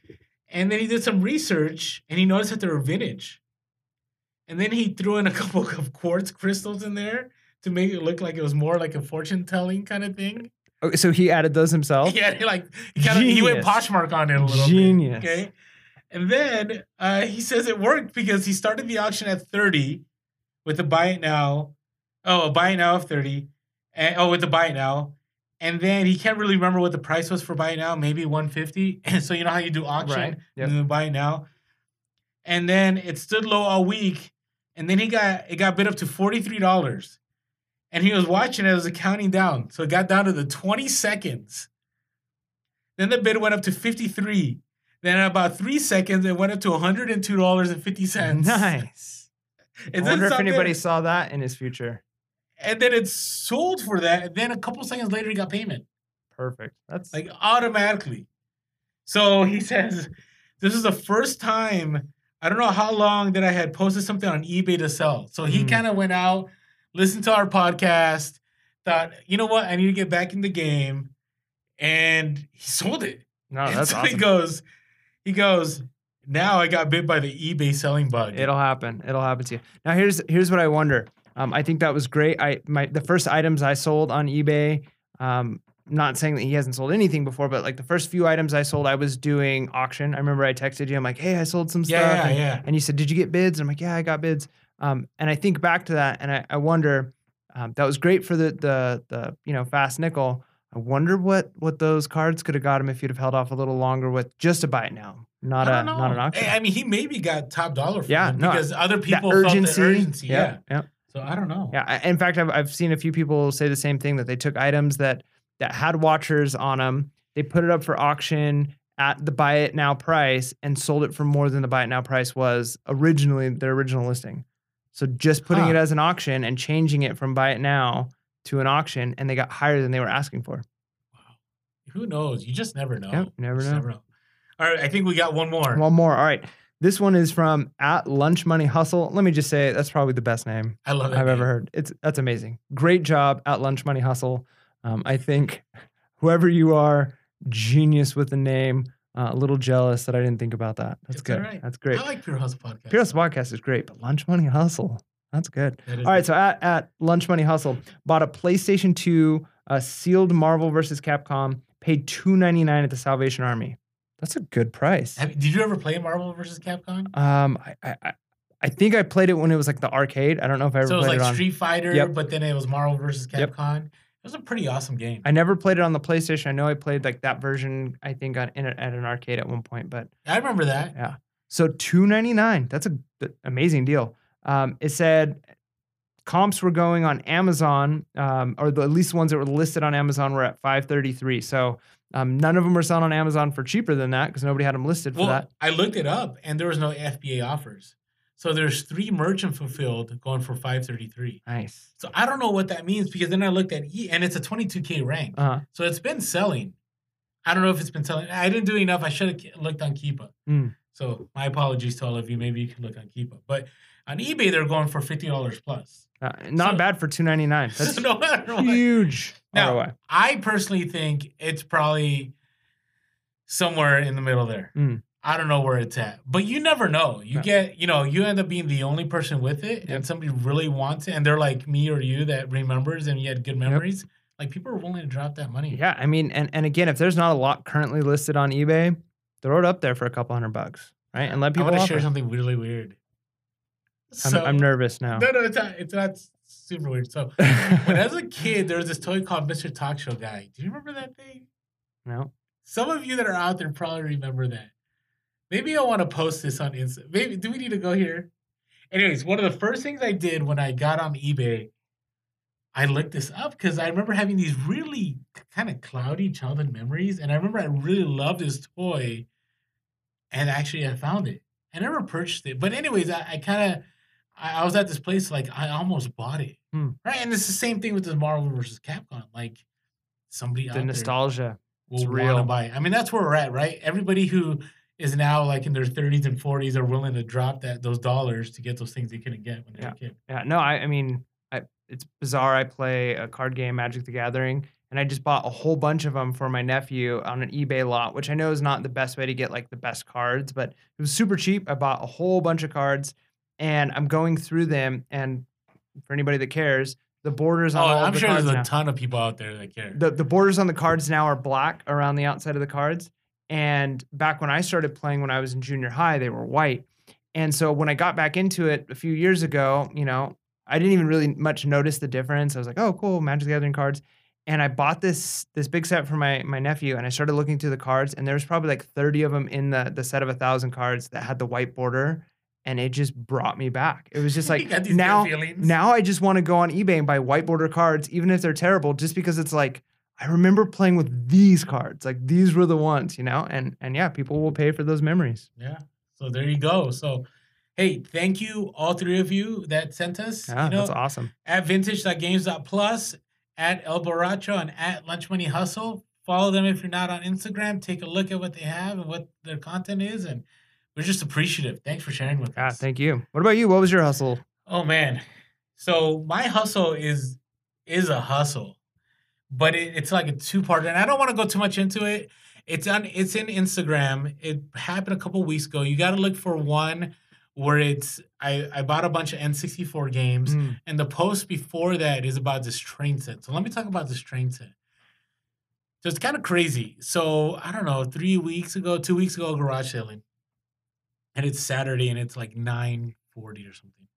And then he did some research and he noticed that they were vintage. And then he threw in a couple of quartz crystals in there to make it look like it was more like a fortune telling kind of thing. Okay, so he added those himself. Yeah, he like he kind of he went. Poshmark on it a little Genius. bit. Okay. And then uh, he says it worked because he started the auction at 30 with the buy it now. Oh, a buy it now of 30. And oh, with the buy it now. And then he can't really remember what the price was for buy it now, maybe 150. And so you know how you do auction Right, yep. and then buy it now. And then it stood low all week. And then he got it got bid up to $43. And he was watching it as it was counting down. So it got down to the 20 seconds. Then the bid went up to 53. Then in about three seconds, it went up to $102.50. Nice. I wonder if anybody saw that in his future. and then it sold for that. And then a couple seconds later, he got payment, Perfect. That's like automatically. So he says, This is the first time, I don't know how long that I had posted something on eBay to sell. So he Mm. kind of went out, listened to our podcast, thought, you know what, I need to get back in the game. And he sold it. no, And that's so he goes, he goes, now I got bit by the eBay selling bug. It'll happen. It'll happen to you. Now here's here's what I wonder. Um, I think that was great. I my the first items I sold on eBay. Um, not saying that he hasn't sold anything before, but like the first few items I sold, I was doing auction. I remember I texted you. I'm like, hey, I sold some stuff. yeah, yeah, and, yeah. and you said, did you get bids? And I'm like, yeah, I got bids. Um, and I think back to that, and I, I wonder, um, that was great for the the the you know fast nickel. I wonder what what those cards could have got him if you'd have held off a little longer with just a buy it now, not a know. not an auction. I mean, he maybe got top dollar for Yeah, no, because other people urgency, felt the urgency. Yeah. yeah, yeah. So I don't know. Yeah, I- in fact, I've I've seen a few people say the same thing that they took items that that had watchers on them, they put it up for auction at the buy it now price and sold it for more than the buy it now price was originally their original listing. So just putting Huh. it as an auction and changing it from buy it now to an auction, and they got higher than they were asking for. Wow. Who knows? You just never know. Yep, never You know. All right, I think we got one more. One more. All right. This one is from at Lunch Money Hustle. Let me just say that's probably the best name. I love I've ever heard. It's that's amazing. Great job at Lunch Money Hustle. Um, I think whoever you are, genius with the name. Uh, a little jealous that I didn't think about that. That's It's good. alright. That's great. I like Pure Hustle podcast. Pure Hustle podcast is great, but Lunch Money Hustle, that's good. That All right, good. so at, at Lunch Money Hustle, bought a PlayStation 2 uh, sealed Marvel versus Capcom, paid two ninety nine at the Salvation Army. That's a good price. Have- did you ever play Marvel versus Capcom? Um, I, I I- think I played it when it was like the arcade. I don't know if I ever So it was played like it. Street Fighter, Yep. but then it was Marvel versus Yep. Capcom. It was a pretty awesome game. I never played it on the PlayStation. I know I played like that version. I think on in a, at an arcade at one point, but I remember that. Yeah. So two ninety nine. That's a th- amazing deal. Um, it said comps were going on Amazon, um, or the, at least the ones that were listed on Amazon were at five thirty three. So um, none of them were selling on Amazon for cheaper than that because nobody had them listed for Well, that. I looked it up, and there was no FBA offers. So there's three merchant fulfilled going for 533. Nice. So I don't know what that means because then I looked at E, and it's a 22k rank. Uh, So it's been selling. I don't know if it's been selling. I didn't do enough. I should have looked on Keepa. Mm. So my apologies to all of you. Maybe you can look on Keepa. But on eBay, they're going for fifty dollars plus. uh, not So- bad for two ninety nine. That's no huge Now- ROI. I personally think it's probably somewhere in the middle there. Mm. I don't know where it's at, but you never know. You No. get, you know, you end up being the only person with it, Yep. and somebody really wants it, and they're like me or you that remembers, and you had good memories. Like people are willing to drop that money. Yeah, I mean, and and again, if there's not a lot currently listed on eBay, throw it up there for a couple hundred bucks, right? And let people I want to share something really weird. I'm, So, I'm nervous now. No, no, it's not. It's not super weird. So when I was a kid, there was this toy called Mr. Talk Show Guy. Do you remember that thing? no. Some of you that are out there probably remember that. Maybe I want to post this on Insta. Maybe do we need to go here? Anyways, one of the first things I did when I got on eBay, I looked this up because I remember having these really kind of cloudy childhood memories, and I remember I really loved this toy, and actually I found it. I never purchased it. But anyways, I, I kind of I, I was at this place like I almost bought it. Hmm. Right, and it's the same thing with the Marvel versus Capcom. Like somebody The nostalgia. will it's want to real. buy. it. I mean, that's where we're at, right? Everybody who is now like in their 30s and 40s are willing to drop that those dollars to get those things they couldn't get when they were a kid. Yeah, no, I, I mean, I, it's bizarre. I play a card game, Magic the Gathering, and I just bought a whole bunch of them for my nephew on an eBay lot, which I know is not the best way to get like the best cards, but it was super cheap. I bought a whole bunch of cards, and I'm going through them. And for anybody that cares, the borders Oh, on all I'm the sure cards there's a now- ton of people out there that care. the the borders on the cards now are black around the outside of the cards. And back when I started playing when I was in junior high, they were white. And so when I got back into it a few years ago, you know, I didn't even really much notice the difference. I was like, oh, cool, Magic the Gathering cards. And I bought this this big set for my my nephew, and I started looking through the cards, and there was probably like 30 of them in the the set of a thousand cards that had the white border, and it just brought me back. It was just like got these good now now I just want to go on eBay and buy white border cards, even if they're terrible, just because it's like I remember playing with these cards. Like these were the ones, you know? And and yeah, people will pay for those memories. Yeah. So there you go. So hey, thank you all three of you that sent us. Yeah, you know, that's awesome. at vintage.games.plus, at El Borracho, and at Lunch Money Hustle. Follow them if you're not on Instagram. Take a look at what they have and what their content is. And we're just appreciative. Thanks for sharing with Yeah, us. thank you. What about you? What was your hustle? Oh man. So my hustle is is a hustle, but it, it's like a two part, and I don't want to go too much into it. It's on it's in Instagram. It happened a couple weeks ago. You got to look for one where it's I I bought a bunch of N64 games, Mm, and the post before that is about this train set. So let me talk about this train set. So it's kind of crazy. So I don't know, three weeks ago, two weeks ago, garage selling, and it's Saturday, and it's like nine forty or something.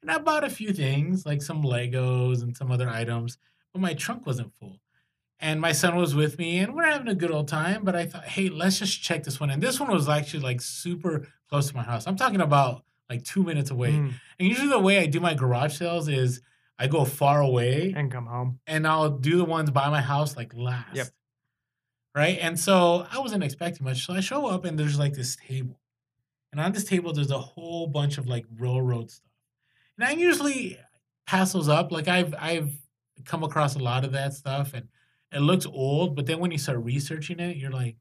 And I bought a few things, like some Legos and some other items, but my trunk wasn't full. And my son was with me, and we're having a good old time. But I thought, hey, let's just check this one. And this one was actually like super close to my house. I'm talking about like two minutes away. mm, And usually the way I do my garage sales is I go far away and come home. and I'll do the ones by my house like last. Yep. Right. And so I wasn't expecting much. So I show up and there's like this table. And on this table, there's a whole bunch of like railroad stuff. And I usually pass those up. Like I've I've come across a lot of that stuff and it looks old, but then when you start researching it, you're like,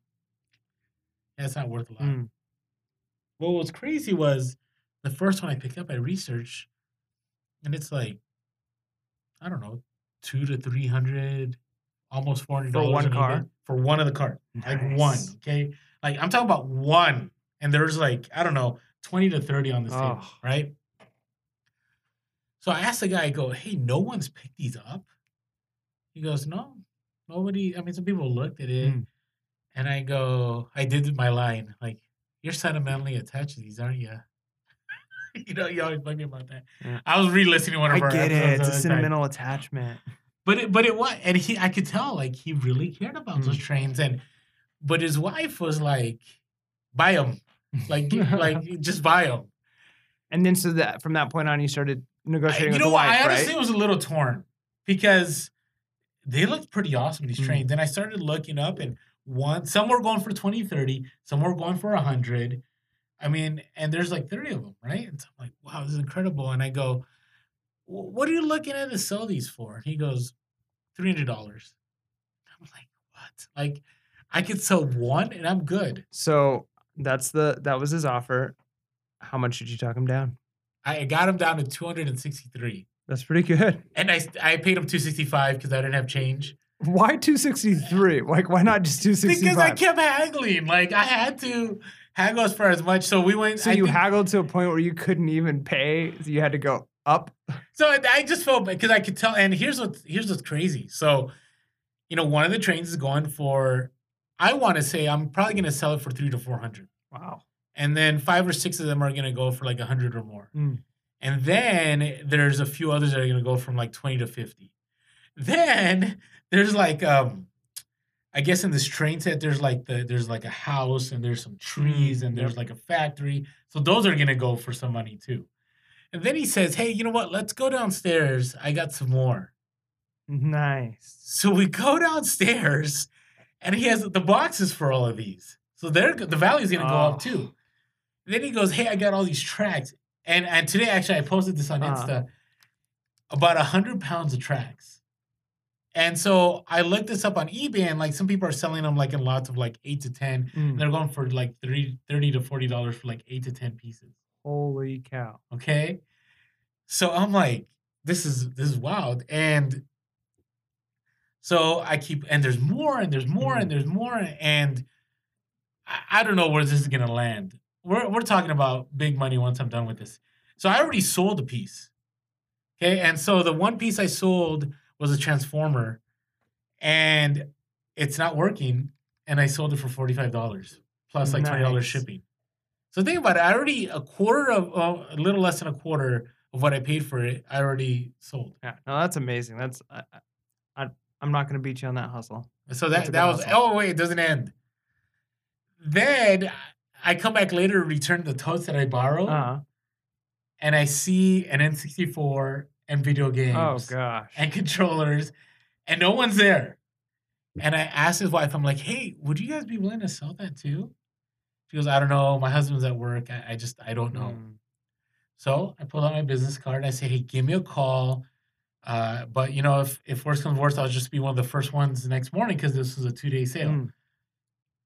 yeah, it's not worth a lot. Mm, Well, what's crazy was the first one I picked up, I researched, and it's like, I don't know, two to three hundred, almost four hundred For one car? for one of the cars, like one. Okay, like I'm talking about one, and there's like I don't know, twenty to thirty on this table, Oh. right? So I asked the guy, I go, hey, no one's picked these up. He goes, no, nobody. I mean, some people looked at it, Mm. and I go, I did my line, like, you're sentimentally attached to these, aren't you? you know, you always bug me about that. Yeah. I was re-listening to one I of our get it. It's a other time. sentimental attachment. But it, but it was, and he, I could tell, like, he really cared about those Mm. trains, and but his wife was like, buy them, like, like just buy them. And then so that from that point on, you started I, you know wife, I honestly right? was a little torn because they looked pretty awesome, these Mm. trains. And I started looking up and one some were going for 20, 30, some were going for 100. I mean, and there's like 30 of them, right? And so I'm like, wow, this is incredible. And I go, what are you looking at to sell these for? And he goes, $300. I'm like, what? Like, I could sell one and I'm good. So that's the that was his offer. How much did you talk him down? I got him down to 263. That's pretty good. And I, I paid him 265 because I didn't have change. Why 263? Like, why not just 265? Because I kept haggling. Like I had to haggle for as much. So we went. so I you think- haggled to a point where you couldn't even pay. So you had to go up. So I- I just felt because I could tell. And here's what here's what's crazy. So, you know, one of the trains is going for. I want to say I'm probably going to sell it for three to four hundred, Wow. And then five or six of them are going to go for like a hundred or more. Mm. And then there's a few others that are going to go from like 20 to 50. Then there's like um I guess in this train set there's like the there's like a house and there's some trees Mm, and there's like a factory. So those are going to go for some money too. And then he says, "Hey, you know what? Let's go downstairs. I got some more." Nice. So we go downstairs and he has the boxes for all of these. So they're the value's going to go Oh. up too. Then he goes, "Hey, I got all these tracks." And and today actually I posted this on Uh-huh. Insta. About a hundred pounds of tracks. And so I looked this up on eBay, and like some people are selling them like in lots of like eight to ten. Mm. They're going for like 30, 30 to forty dollars for like eight to ten pieces. Holy cow. Okay. So I'm like, this is this is wild. And so I keep and there's more and there's more and there's more and I, I don't know where this is gonna land. We're we're talking about big money once I'm done with this. So I already sold a piece. Okay, and so the one piece I sold was a transformer, and it's not working, and I sold it for forty five dollars plus like twenty dollars Nice. shipping. So think about it. I already a quarter of uh, a little less than a quarter of what I paid for it. I already sold. Yeah, no, that's amazing. That's I, I- I'm not gonna beat you on that hustle. So That's that that was hustle. oh wait, it doesn't end. Then I come back later to return the totes that I borrowed, Uh, and I see an N64 and video games oh gosh. and controllers, and no one's there. And I asked his wife, I'm like, hey, would you guys be willing to sell that too? She goes, I don't know. My husband's at work. I, I just I don't know. Mm. So I pulled out my business card and I said, "Hey, give me a call." Uh, but you know, if if worse comes worse, I'll just be one of the first ones the next morning because this was a two day sale. Mm.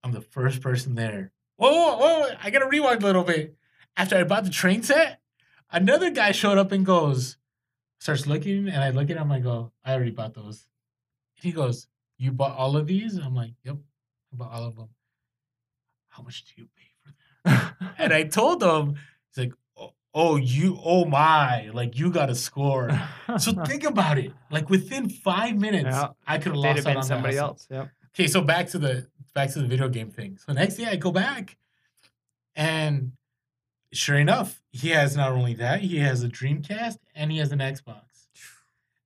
I'm the first person there. Whoa, whoa, whoa! I gotta rewind a little bit. After I bought the train set, another guy showed up and goes, starts looking, and I look at him. I go, "I already bought those." And he goes, "You bought all of these?" I'm like, "Yep, I bought all of them." How much do you pay for that? And I told him, he's like, oh, oh, you, oh my, like you got a score. So think about it. Like within five minutes, Yeah. I could have lost have been on somebody else. Yep. Okay, so back to the back to the video game thing. So next day I go back, and sure enough, he has not only that, he has a Dreamcast and he has an Xbox.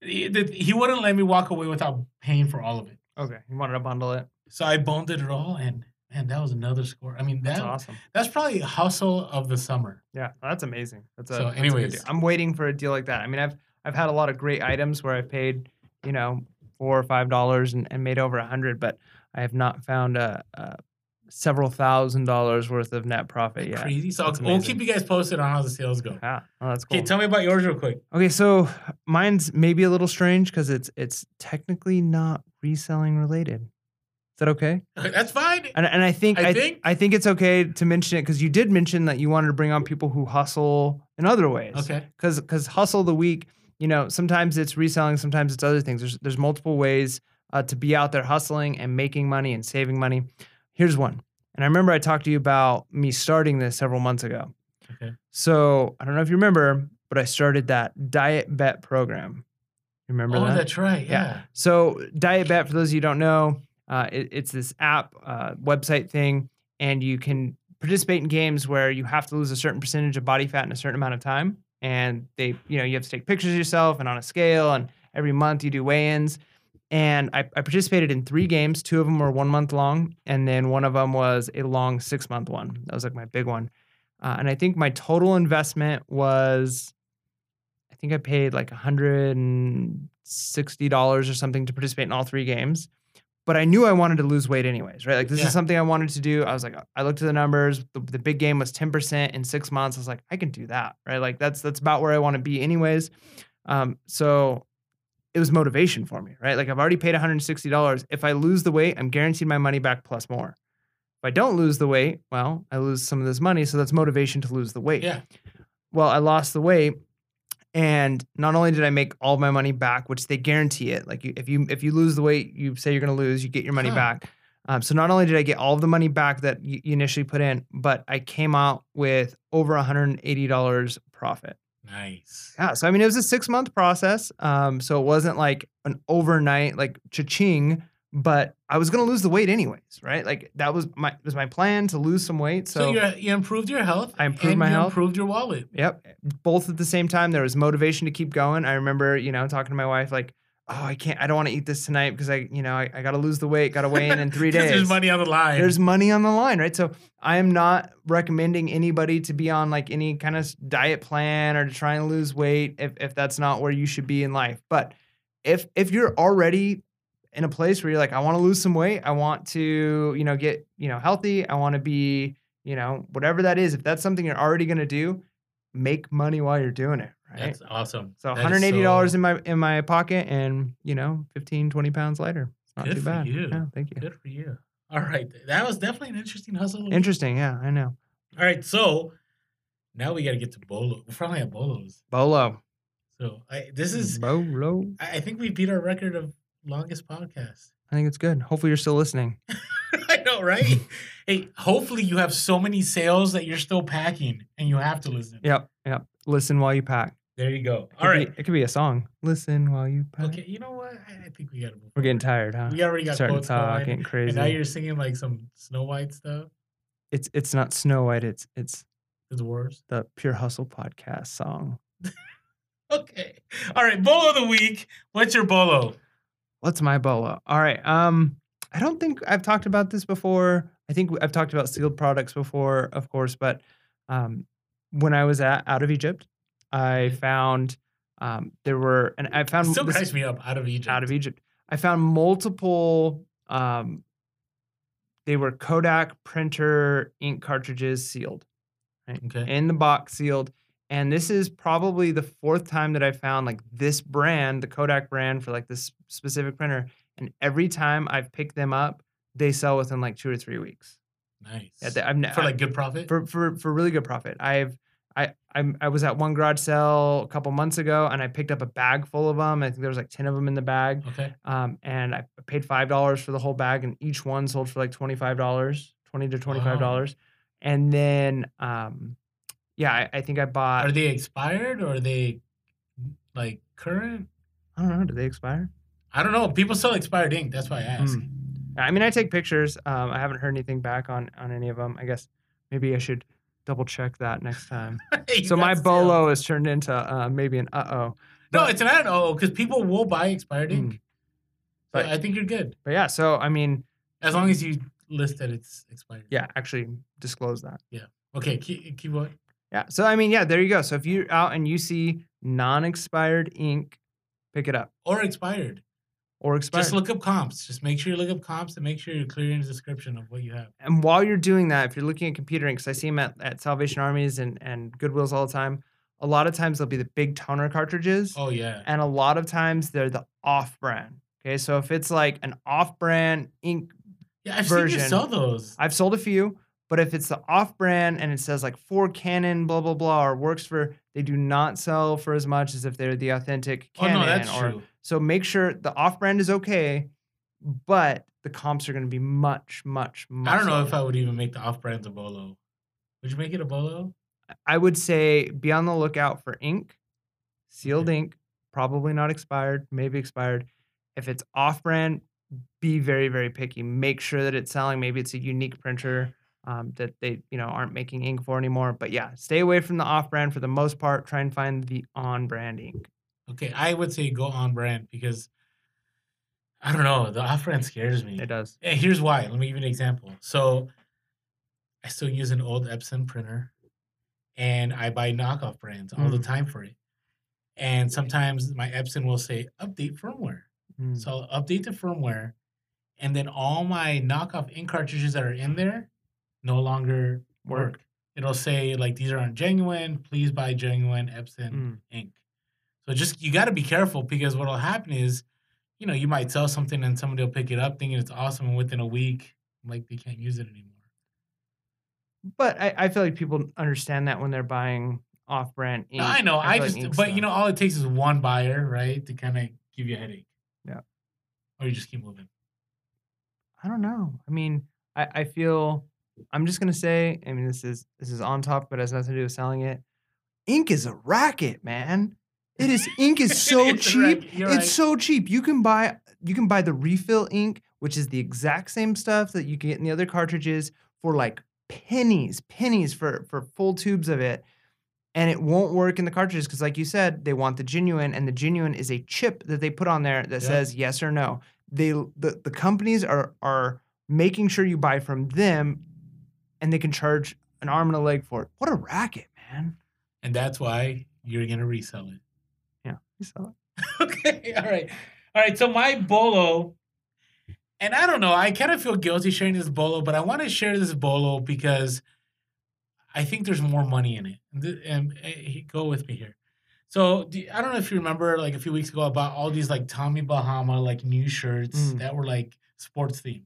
He, he wouldn't let me walk away without paying for all of it. Okay. he wanted to bundle it. So I bundled it all, and man, that was another score. I mean, that That's awesome. that's probably hustle of the summer. Yeah, that's amazing. That's a, So that's a anyways. I'm waiting for a deal like that. I mean, I've I've had a lot of great items where I've paid, you know, four or five dollars and, and made over a hundred, but I have not found a, a several thousand dollars worth of net profit yet. Crazy. So That's we'll keep you guys posted on how the sales go. Yeah, oh, that's cool. Okay, tell me about yours real quick. Okay, so mine's maybe a little strange because it's it's technically not reselling related. Is that okay? That's fine. And, and I think I I, think- I think it's okay to mention it because you did mention that you wanted to bring on people who hustle in other ways. Okay. Because because hustle the week, you know, sometimes it's reselling, sometimes it's other things. There's there's multiple ways uh, to be out there hustling and making money and saving money. Here's one, and I remember I talked to you about me starting this several months ago. Okay. So I don't know if you remember, but I started that diet bet program. Remember Oh, that? that's right. Yeah. Yeah. So Diet Bet, for those of you who don't know, uh, it, it's this app uh, website thing, and you can participate in games where you have to lose a certain percentage of body fat in a certain amount of time, and they, you know, you have to take pictures of yourself and on a scale, and every month you do weigh-ins. And I, I participated in three games. Two of them were one month long, and then one of them was a long six month one. That was like my big one. Uh, and I think my total investment was, I think I paid like $160 or something to participate in all three games. But I knew I wanted to lose weight anyways, right? Like this Yeah. is something I wanted to do. I was like, I looked at the numbers. The, the big game was 10% in six months. I was like, I can do that, right? Like that's that's about where I want to be anyways. Um, so it was motivation for me, right? Like I've already paid $160. If I lose the weight, I'm guaranteed my money back plus more. If I don't lose the weight, well, I lose some of this money. So that's motivation to lose the weight. Yeah. Well, I lost the weight. And not only did I make all my money back, which they guarantee it, like you, if you if you lose the weight, you say you're going to lose, you get your money Huh. back. Um, so not only did I get all of the money back that you you initially put in, but I came out with over $180 profit. Nice. Yeah. So I mean, it was a six month process. Um, so it wasn't like an overnight like cha-ching, but I was gonna lose the weight anyways, right? Like that was my was my plan to lose some weight. So, So, you improved your health. I improved and my you health. Improved your wallet. yep, both at the same time. There was motivation to keep going. I remember, you know, talking to my wife like, "Oh, I can't. I don't want to eat this tonight because I, you know, I, I got to lose the weight. Got to weigh in in three days. There's money on the line. There's money on the line, right? So I am not recommending anybody to be on like any kind of diet plan or to try and lose weight if, if that's not where you should be in life. But if if you're already in a place where you're like, I want to lose some weight, I want to, you know, get, you know, healthy, I want to be, you know, whatever that is, if that's something you're already going to do, make money while you're doing it, right? That's awesome. so That is $180 so- in my in my pocket and, you know, 15 20 pounds later. It's not Good too for bad. you. Yeah, thank you. Good for you. All right. That was definitely an interesting hustle. of the week. Interesting, yeah, I know. All right. So now we got to get to Bolo. We're finally at Bolos. Bolo. So I, this is, Bolo. I I think we beat our record of longest podcast. I think it's good. Hopefully you're still listening. Right? hey, hopefully you have so many sales that you're still packing and you have to listen. Yep, yep. Listen while you pack. There you go. All right. be- it could be a song. Listen while you pack. Okay. You know what? I, I think we got to move. We're getting tired, huh? We already got Starting to talk, going, getting crazy. and now you're singing like some Snow White stuff. it's it's not Snow White. It's it's It's worse. the Pure Hustle podcast song. Okay. All right. Bolo of the week. What's your bolo? What's my bolo? All right. Um, I don't think I've talked about this before. I think I've talked about sealed products before, of course, but um, when I was at out of Egypt, I found um, there were and I found Still this- cracks me up. Out of Egypt. out of Egypt. I found multiple. Um, they were Kodak printer ink cartridges sealed, Okay. in the box sealed. And this is probably the fourth time that I found like this brand, the Kodak brand for like this specific printer. And every time I've picked them up, they sell within like two or three weeks. Nice. Yeah, they- I've For like good profit. for for for really good profit. I've I I'm, I was at one garage sale a couple months ago, and I picked up a bag full of them. I think there was like ten of them in the bag, okay. um, and I paid five dollars for the whole bag, and each one sold for like twenty five dollars, twenty to twenty five dollars. And then, um, yeah, I, I think I bought. Are they expired or are they like current? I don't know. Did they expire? I don't know. People sell expired ink. That's why I ask. Hmm. I mean, I take pictures. Um, I haven't heard anything back on on any of them. I guess maybe I should double check that next time. So my bolo is turned into uh, maybe an uh oh. No, it's not. Oh, because people will buy expired ink. Mm. So But- I think you're good But yeah, so I mean, as long as you list that it's expired. yeah, actually disclose that. Yeah. Okay. Keep, keep going. Yeah. So I mean, yeah, there you go. So if you're out and you see non-expired ink, pick it up Or expired. Or expired. Just look up comps. Just make sure you look up comps and make sure you're clear in the description of what you have. and while you're doing that, if you're looking at computer inks, I see them at, at Salvation Armies and, and Goodwills all the time. A lot of times they'll be the big toner cartridges, Oh yeah. and a lot of times they're the off-brand. Okay, so if it's like an off-brand ink, Yeah, I've seen you sell those. I've sold a few, but if it's the off-brand and it says like for Canon, blah blah blah, or works for, they do not sell for as much as if they're the authentic Canon. Oh no, that's or, true. So make sure the off-brand is okay, but the comps are going to be much, much, much. I don't know if. I would even make the off brands a bolo. Would you make it a bolo? I would say be on the lookout for ink, sealed Okay. ink, probably not expired, maybe expired. If it's off-brand, be very, very picky. Make sure that it's selling. Maybe it's a unique printer um, that they, you know, aren't making ink for anymore. But yeah, stay away from the off-brand for the most part. Try and find the on-brand ink. Okay, I would say go on brand because I don't know. The off brand scares me. It does. And here's why. Let me give you an example. So I still use an old Epson printer and I buy knockoff brands all the Mm. time for it. And sometimes my Epson will say update firmware. Mm. So I'll update the firmware and then all my knockoff ink cartridges that are in there no longer work. Work. It'll say like these are aren't genuine. Please buy genuine Epson Mm. ink. So just you got to be careful because what'll happen is, you know, you might sell something and somebody will pick it up thinking it's awesome, and within a week, like they can't use it anymore. But I, I feel like people understand that when they're buying off-brand ink. No, I know. I, like just, ink's but the- you know, all it takes is one buyer, right, to kind of give you a headache. Yeah. Or you just keep moving. I don't know. I mean, I, I feel I'm just gonna say, I mean, this is this is on top, but it has nothing to do with selling it. Ink is a racket, man. It is ink is so It's cheap. you're It's right. so cheap. You can buy you can buy the refill ink, which is the exact same stuff that you can get in the other cartridges for like pennies, pennies for for full tubes of it. And it won't work in the cartridges because, like you said, they want the genuine, and the genuine is a chip that they put on there that Yeah. says yes or no. They the, the companies are are making sure you buy from them, and they can charge an arm and a leg for it. What a racket, man! And that's why you're gonna resell it. Okay, all right, all right. So my bolo, and I don't know. I kind of feel guilty sharing this bolo, but I want to share this bolo because I think there's more money in it. And, th- and eh, go with me here. So do, I don't know if you remember, like a few weeks ago, about all these like Tommy Bahama like new shirts Mm. that were like sports themed,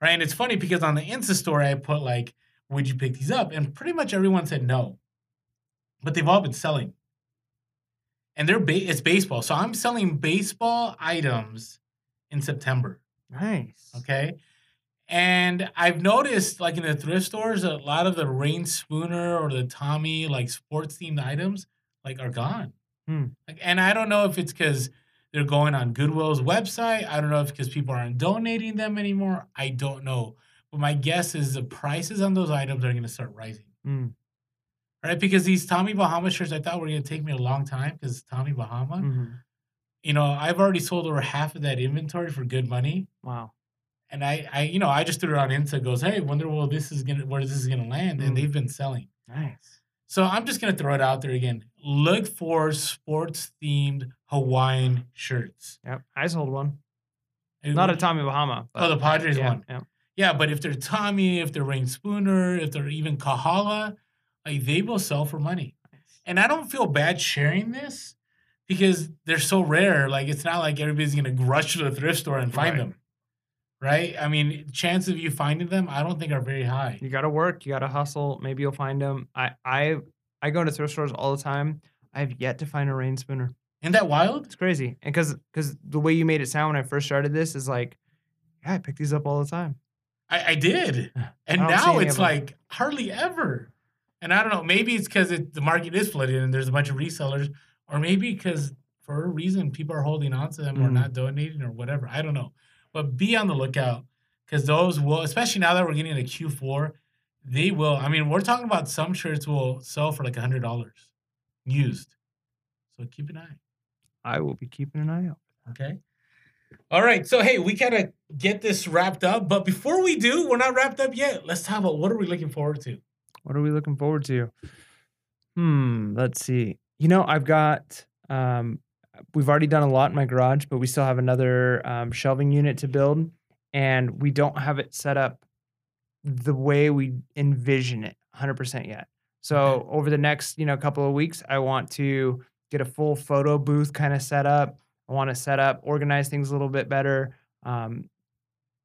right? And it's funny because on the Insta story I put like, "Would you pick these up?" And pretty much everyone said no, but they've all been selling. And they're ba- it's baseball, so I'm selling baseball items in September. Nice. Okay. And I've noticed, like in the thrift stores, a lot of the Reyn Spooner or the Tommy, like sports themed items, like are gone. Hmm. Like, and I don't know if it's because they're going on Goodwill's website. I don't know if because people aren't donating them anymore. I don't know. But my guess is the prices on those items are going to start rising. Mm. Right? Because these Tommy Bahama shirts, I thought were going to take me a long time because Tommy Bahama. Mhm. You know, I've already sold over half of that inventory for good money. Wow. and I, I, you know, I just threw it on Insta. Goes, hey, wonder well this is gonna where this is gonna land, and Mm. they've been selling. Nice. So I'm just gonna throw it out there again. Look for sports themed Hawaiian shirts. Yep. I sold one. And Not a Tommy Bahama. Oh, the Padres yeah, one. Yeah. Yeah, but if they're Tommy, if they're Reyn Spooner, if they're even Kahala, like they will sell for money. And I don't feel bad sharing this because they're so rare. Like it's not like everybody's gonna rush to the thrift store and find Right. them. Right? I mean, chance of you finding them, I don't think are very high. You got to work. You got to hustle. Maybe you'll find them. I I I go to thrift stores all the time. I've yet to find a Reyn Spooner. Isn't that wild? It's crazy. And because because the way you made it sound when I first started this is like, yeah, I pick these up all the time. I, I did. And I now it's like hardly ever. And I don't know, maybe it's because it, the market is flooded and there's a bunch of resellers, or maybe because for a reason people are holding on to them or Mhm. not donating or whatever. I don't know. But be on the lookout because those will, especially now that we're getting into Q4, they will. I mean, we're talking about some shirts will sell for like a $100 used. So keep an eye. I will be keeping an eye out. Okay. All right. So hey, we gotta get this wrapped up. But before we do, we're not wrapped up yet. Let's talk about what are we looking forward to. What are we looking forward to? Hmm, let's see. You know, I've got um we've already done a lot in my garage, but we still have another um, shelving unit to build and we don't have it set up the way we envision it 100% yet. So, over the next, you know, couple of weeks, I want to get a full photo booth kind of set up. I want to set up, organize things a little bit better. Um,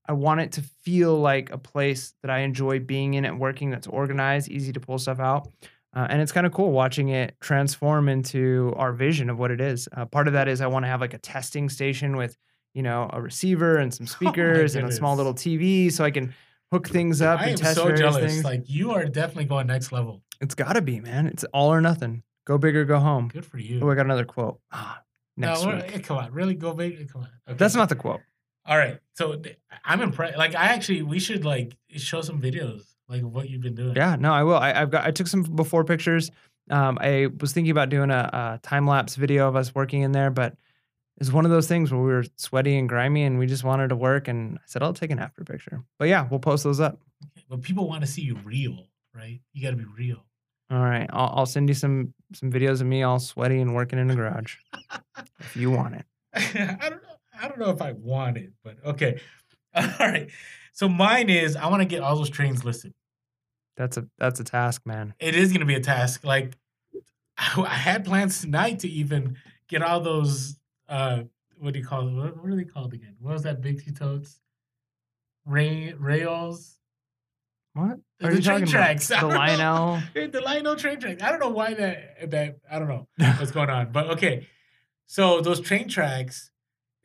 I want it to feel like a place that I enjoy being in and working that's organized, easy to pull stuff out. Uh, and it's kind of cool watching it transform into our vision of what it is. Uh, part of that is I want to have like a testing station with, you know, a receiver and some speakers and a small little TV so I can hook things up I and am test so various jealous. things. Like you are definitely going next level. it's got to be, man. It's all or nothing. Go big or go home. Good for you. Oh, I got another quote. Ah, next no, week. eh, come on, really go big. Come on. Okay. That's not the quote. All right. So I'm impressed. Like I actually, we should like show some videos like what you've been doing. Yeah, no, I will. I, I've got. I took some before pictures. Um, I was thinking about doing a, a time lapse video of us working in there, but it's one of those things where we were sweaty and grimy, and we just wanted to work. And I said, I'll take an after picture. But yeah, we'll post those up. But people want to see you real, right? You got to be real. All right, I'll, I'll send you some some videos of me all sweaty and working in the garage if you want it. I don't know. I don't know if I want it, but okay. All right. So mine is I want to get all those trains listed. That's a that's a task, man. It is going to be a task. Like I I had plans tonight to even get all those. uh What do you call it? What, what are they called again? What was that big two totes? Ray rails. What The are you train talking tracks. About? The. Lionel. The Lionel train tracks. I don't know why that that I don't know what's going on, but okay. So those train tracks,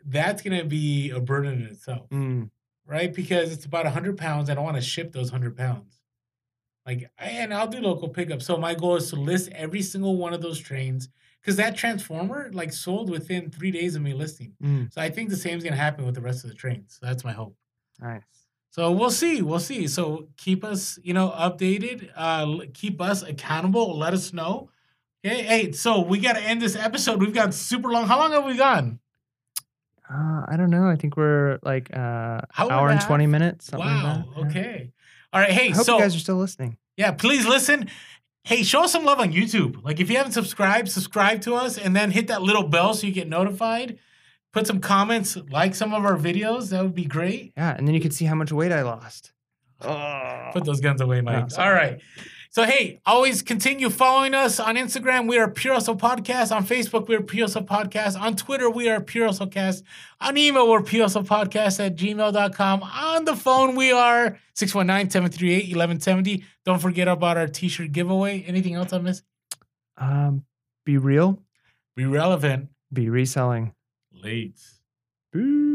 that's gonna be a burden in itself. Mm, right? Because it's about 100 pounds. I don't want to ship those 100 pounds. Like, and I'll do local pickup. So my goal is to list every single one of those trains because that transformer like sold within three days of me listing. mm, So I think the same is gonna happen with the rest of the trains. So that's my hope. nice. So we'll see. We'll see. So keep us, you know, updated. Uh, keep us accountable. Let us know. Okay. Hey, so we got to end this episode. We've got super long. How long have we gone? Uh, I don't know. I think we're like uh, Hour and hour a and twenty minutes. Something like Wow. that. Yeah. Okay. All right. Hey, I hope so you guys are still listening. Yeah, please listen. Hey, show us some love on YouTube. Like if you haven't subscribed, subscribe to us and then hit that little bell so you get notified. Put some comments, like some of our videos. That would be great. Yeah, and then you can see how much weight I lost. Oh. Put those guns away, Mike. sorry. All right. So hey, always continue following us on Instagram. We are Pure Hustle Podcast. On Facebook, we are Pure Hustle Podcast. On Twitter, we are Pure Hustle Cast. On email, we're Pure Hustle Podcast at gmail.com. On the phone, we are 619-738-1170. Don't forget about our t-shirt giveaway. Anything else I missed? Um, be real, Be relevant. be reselling. Late. Boo.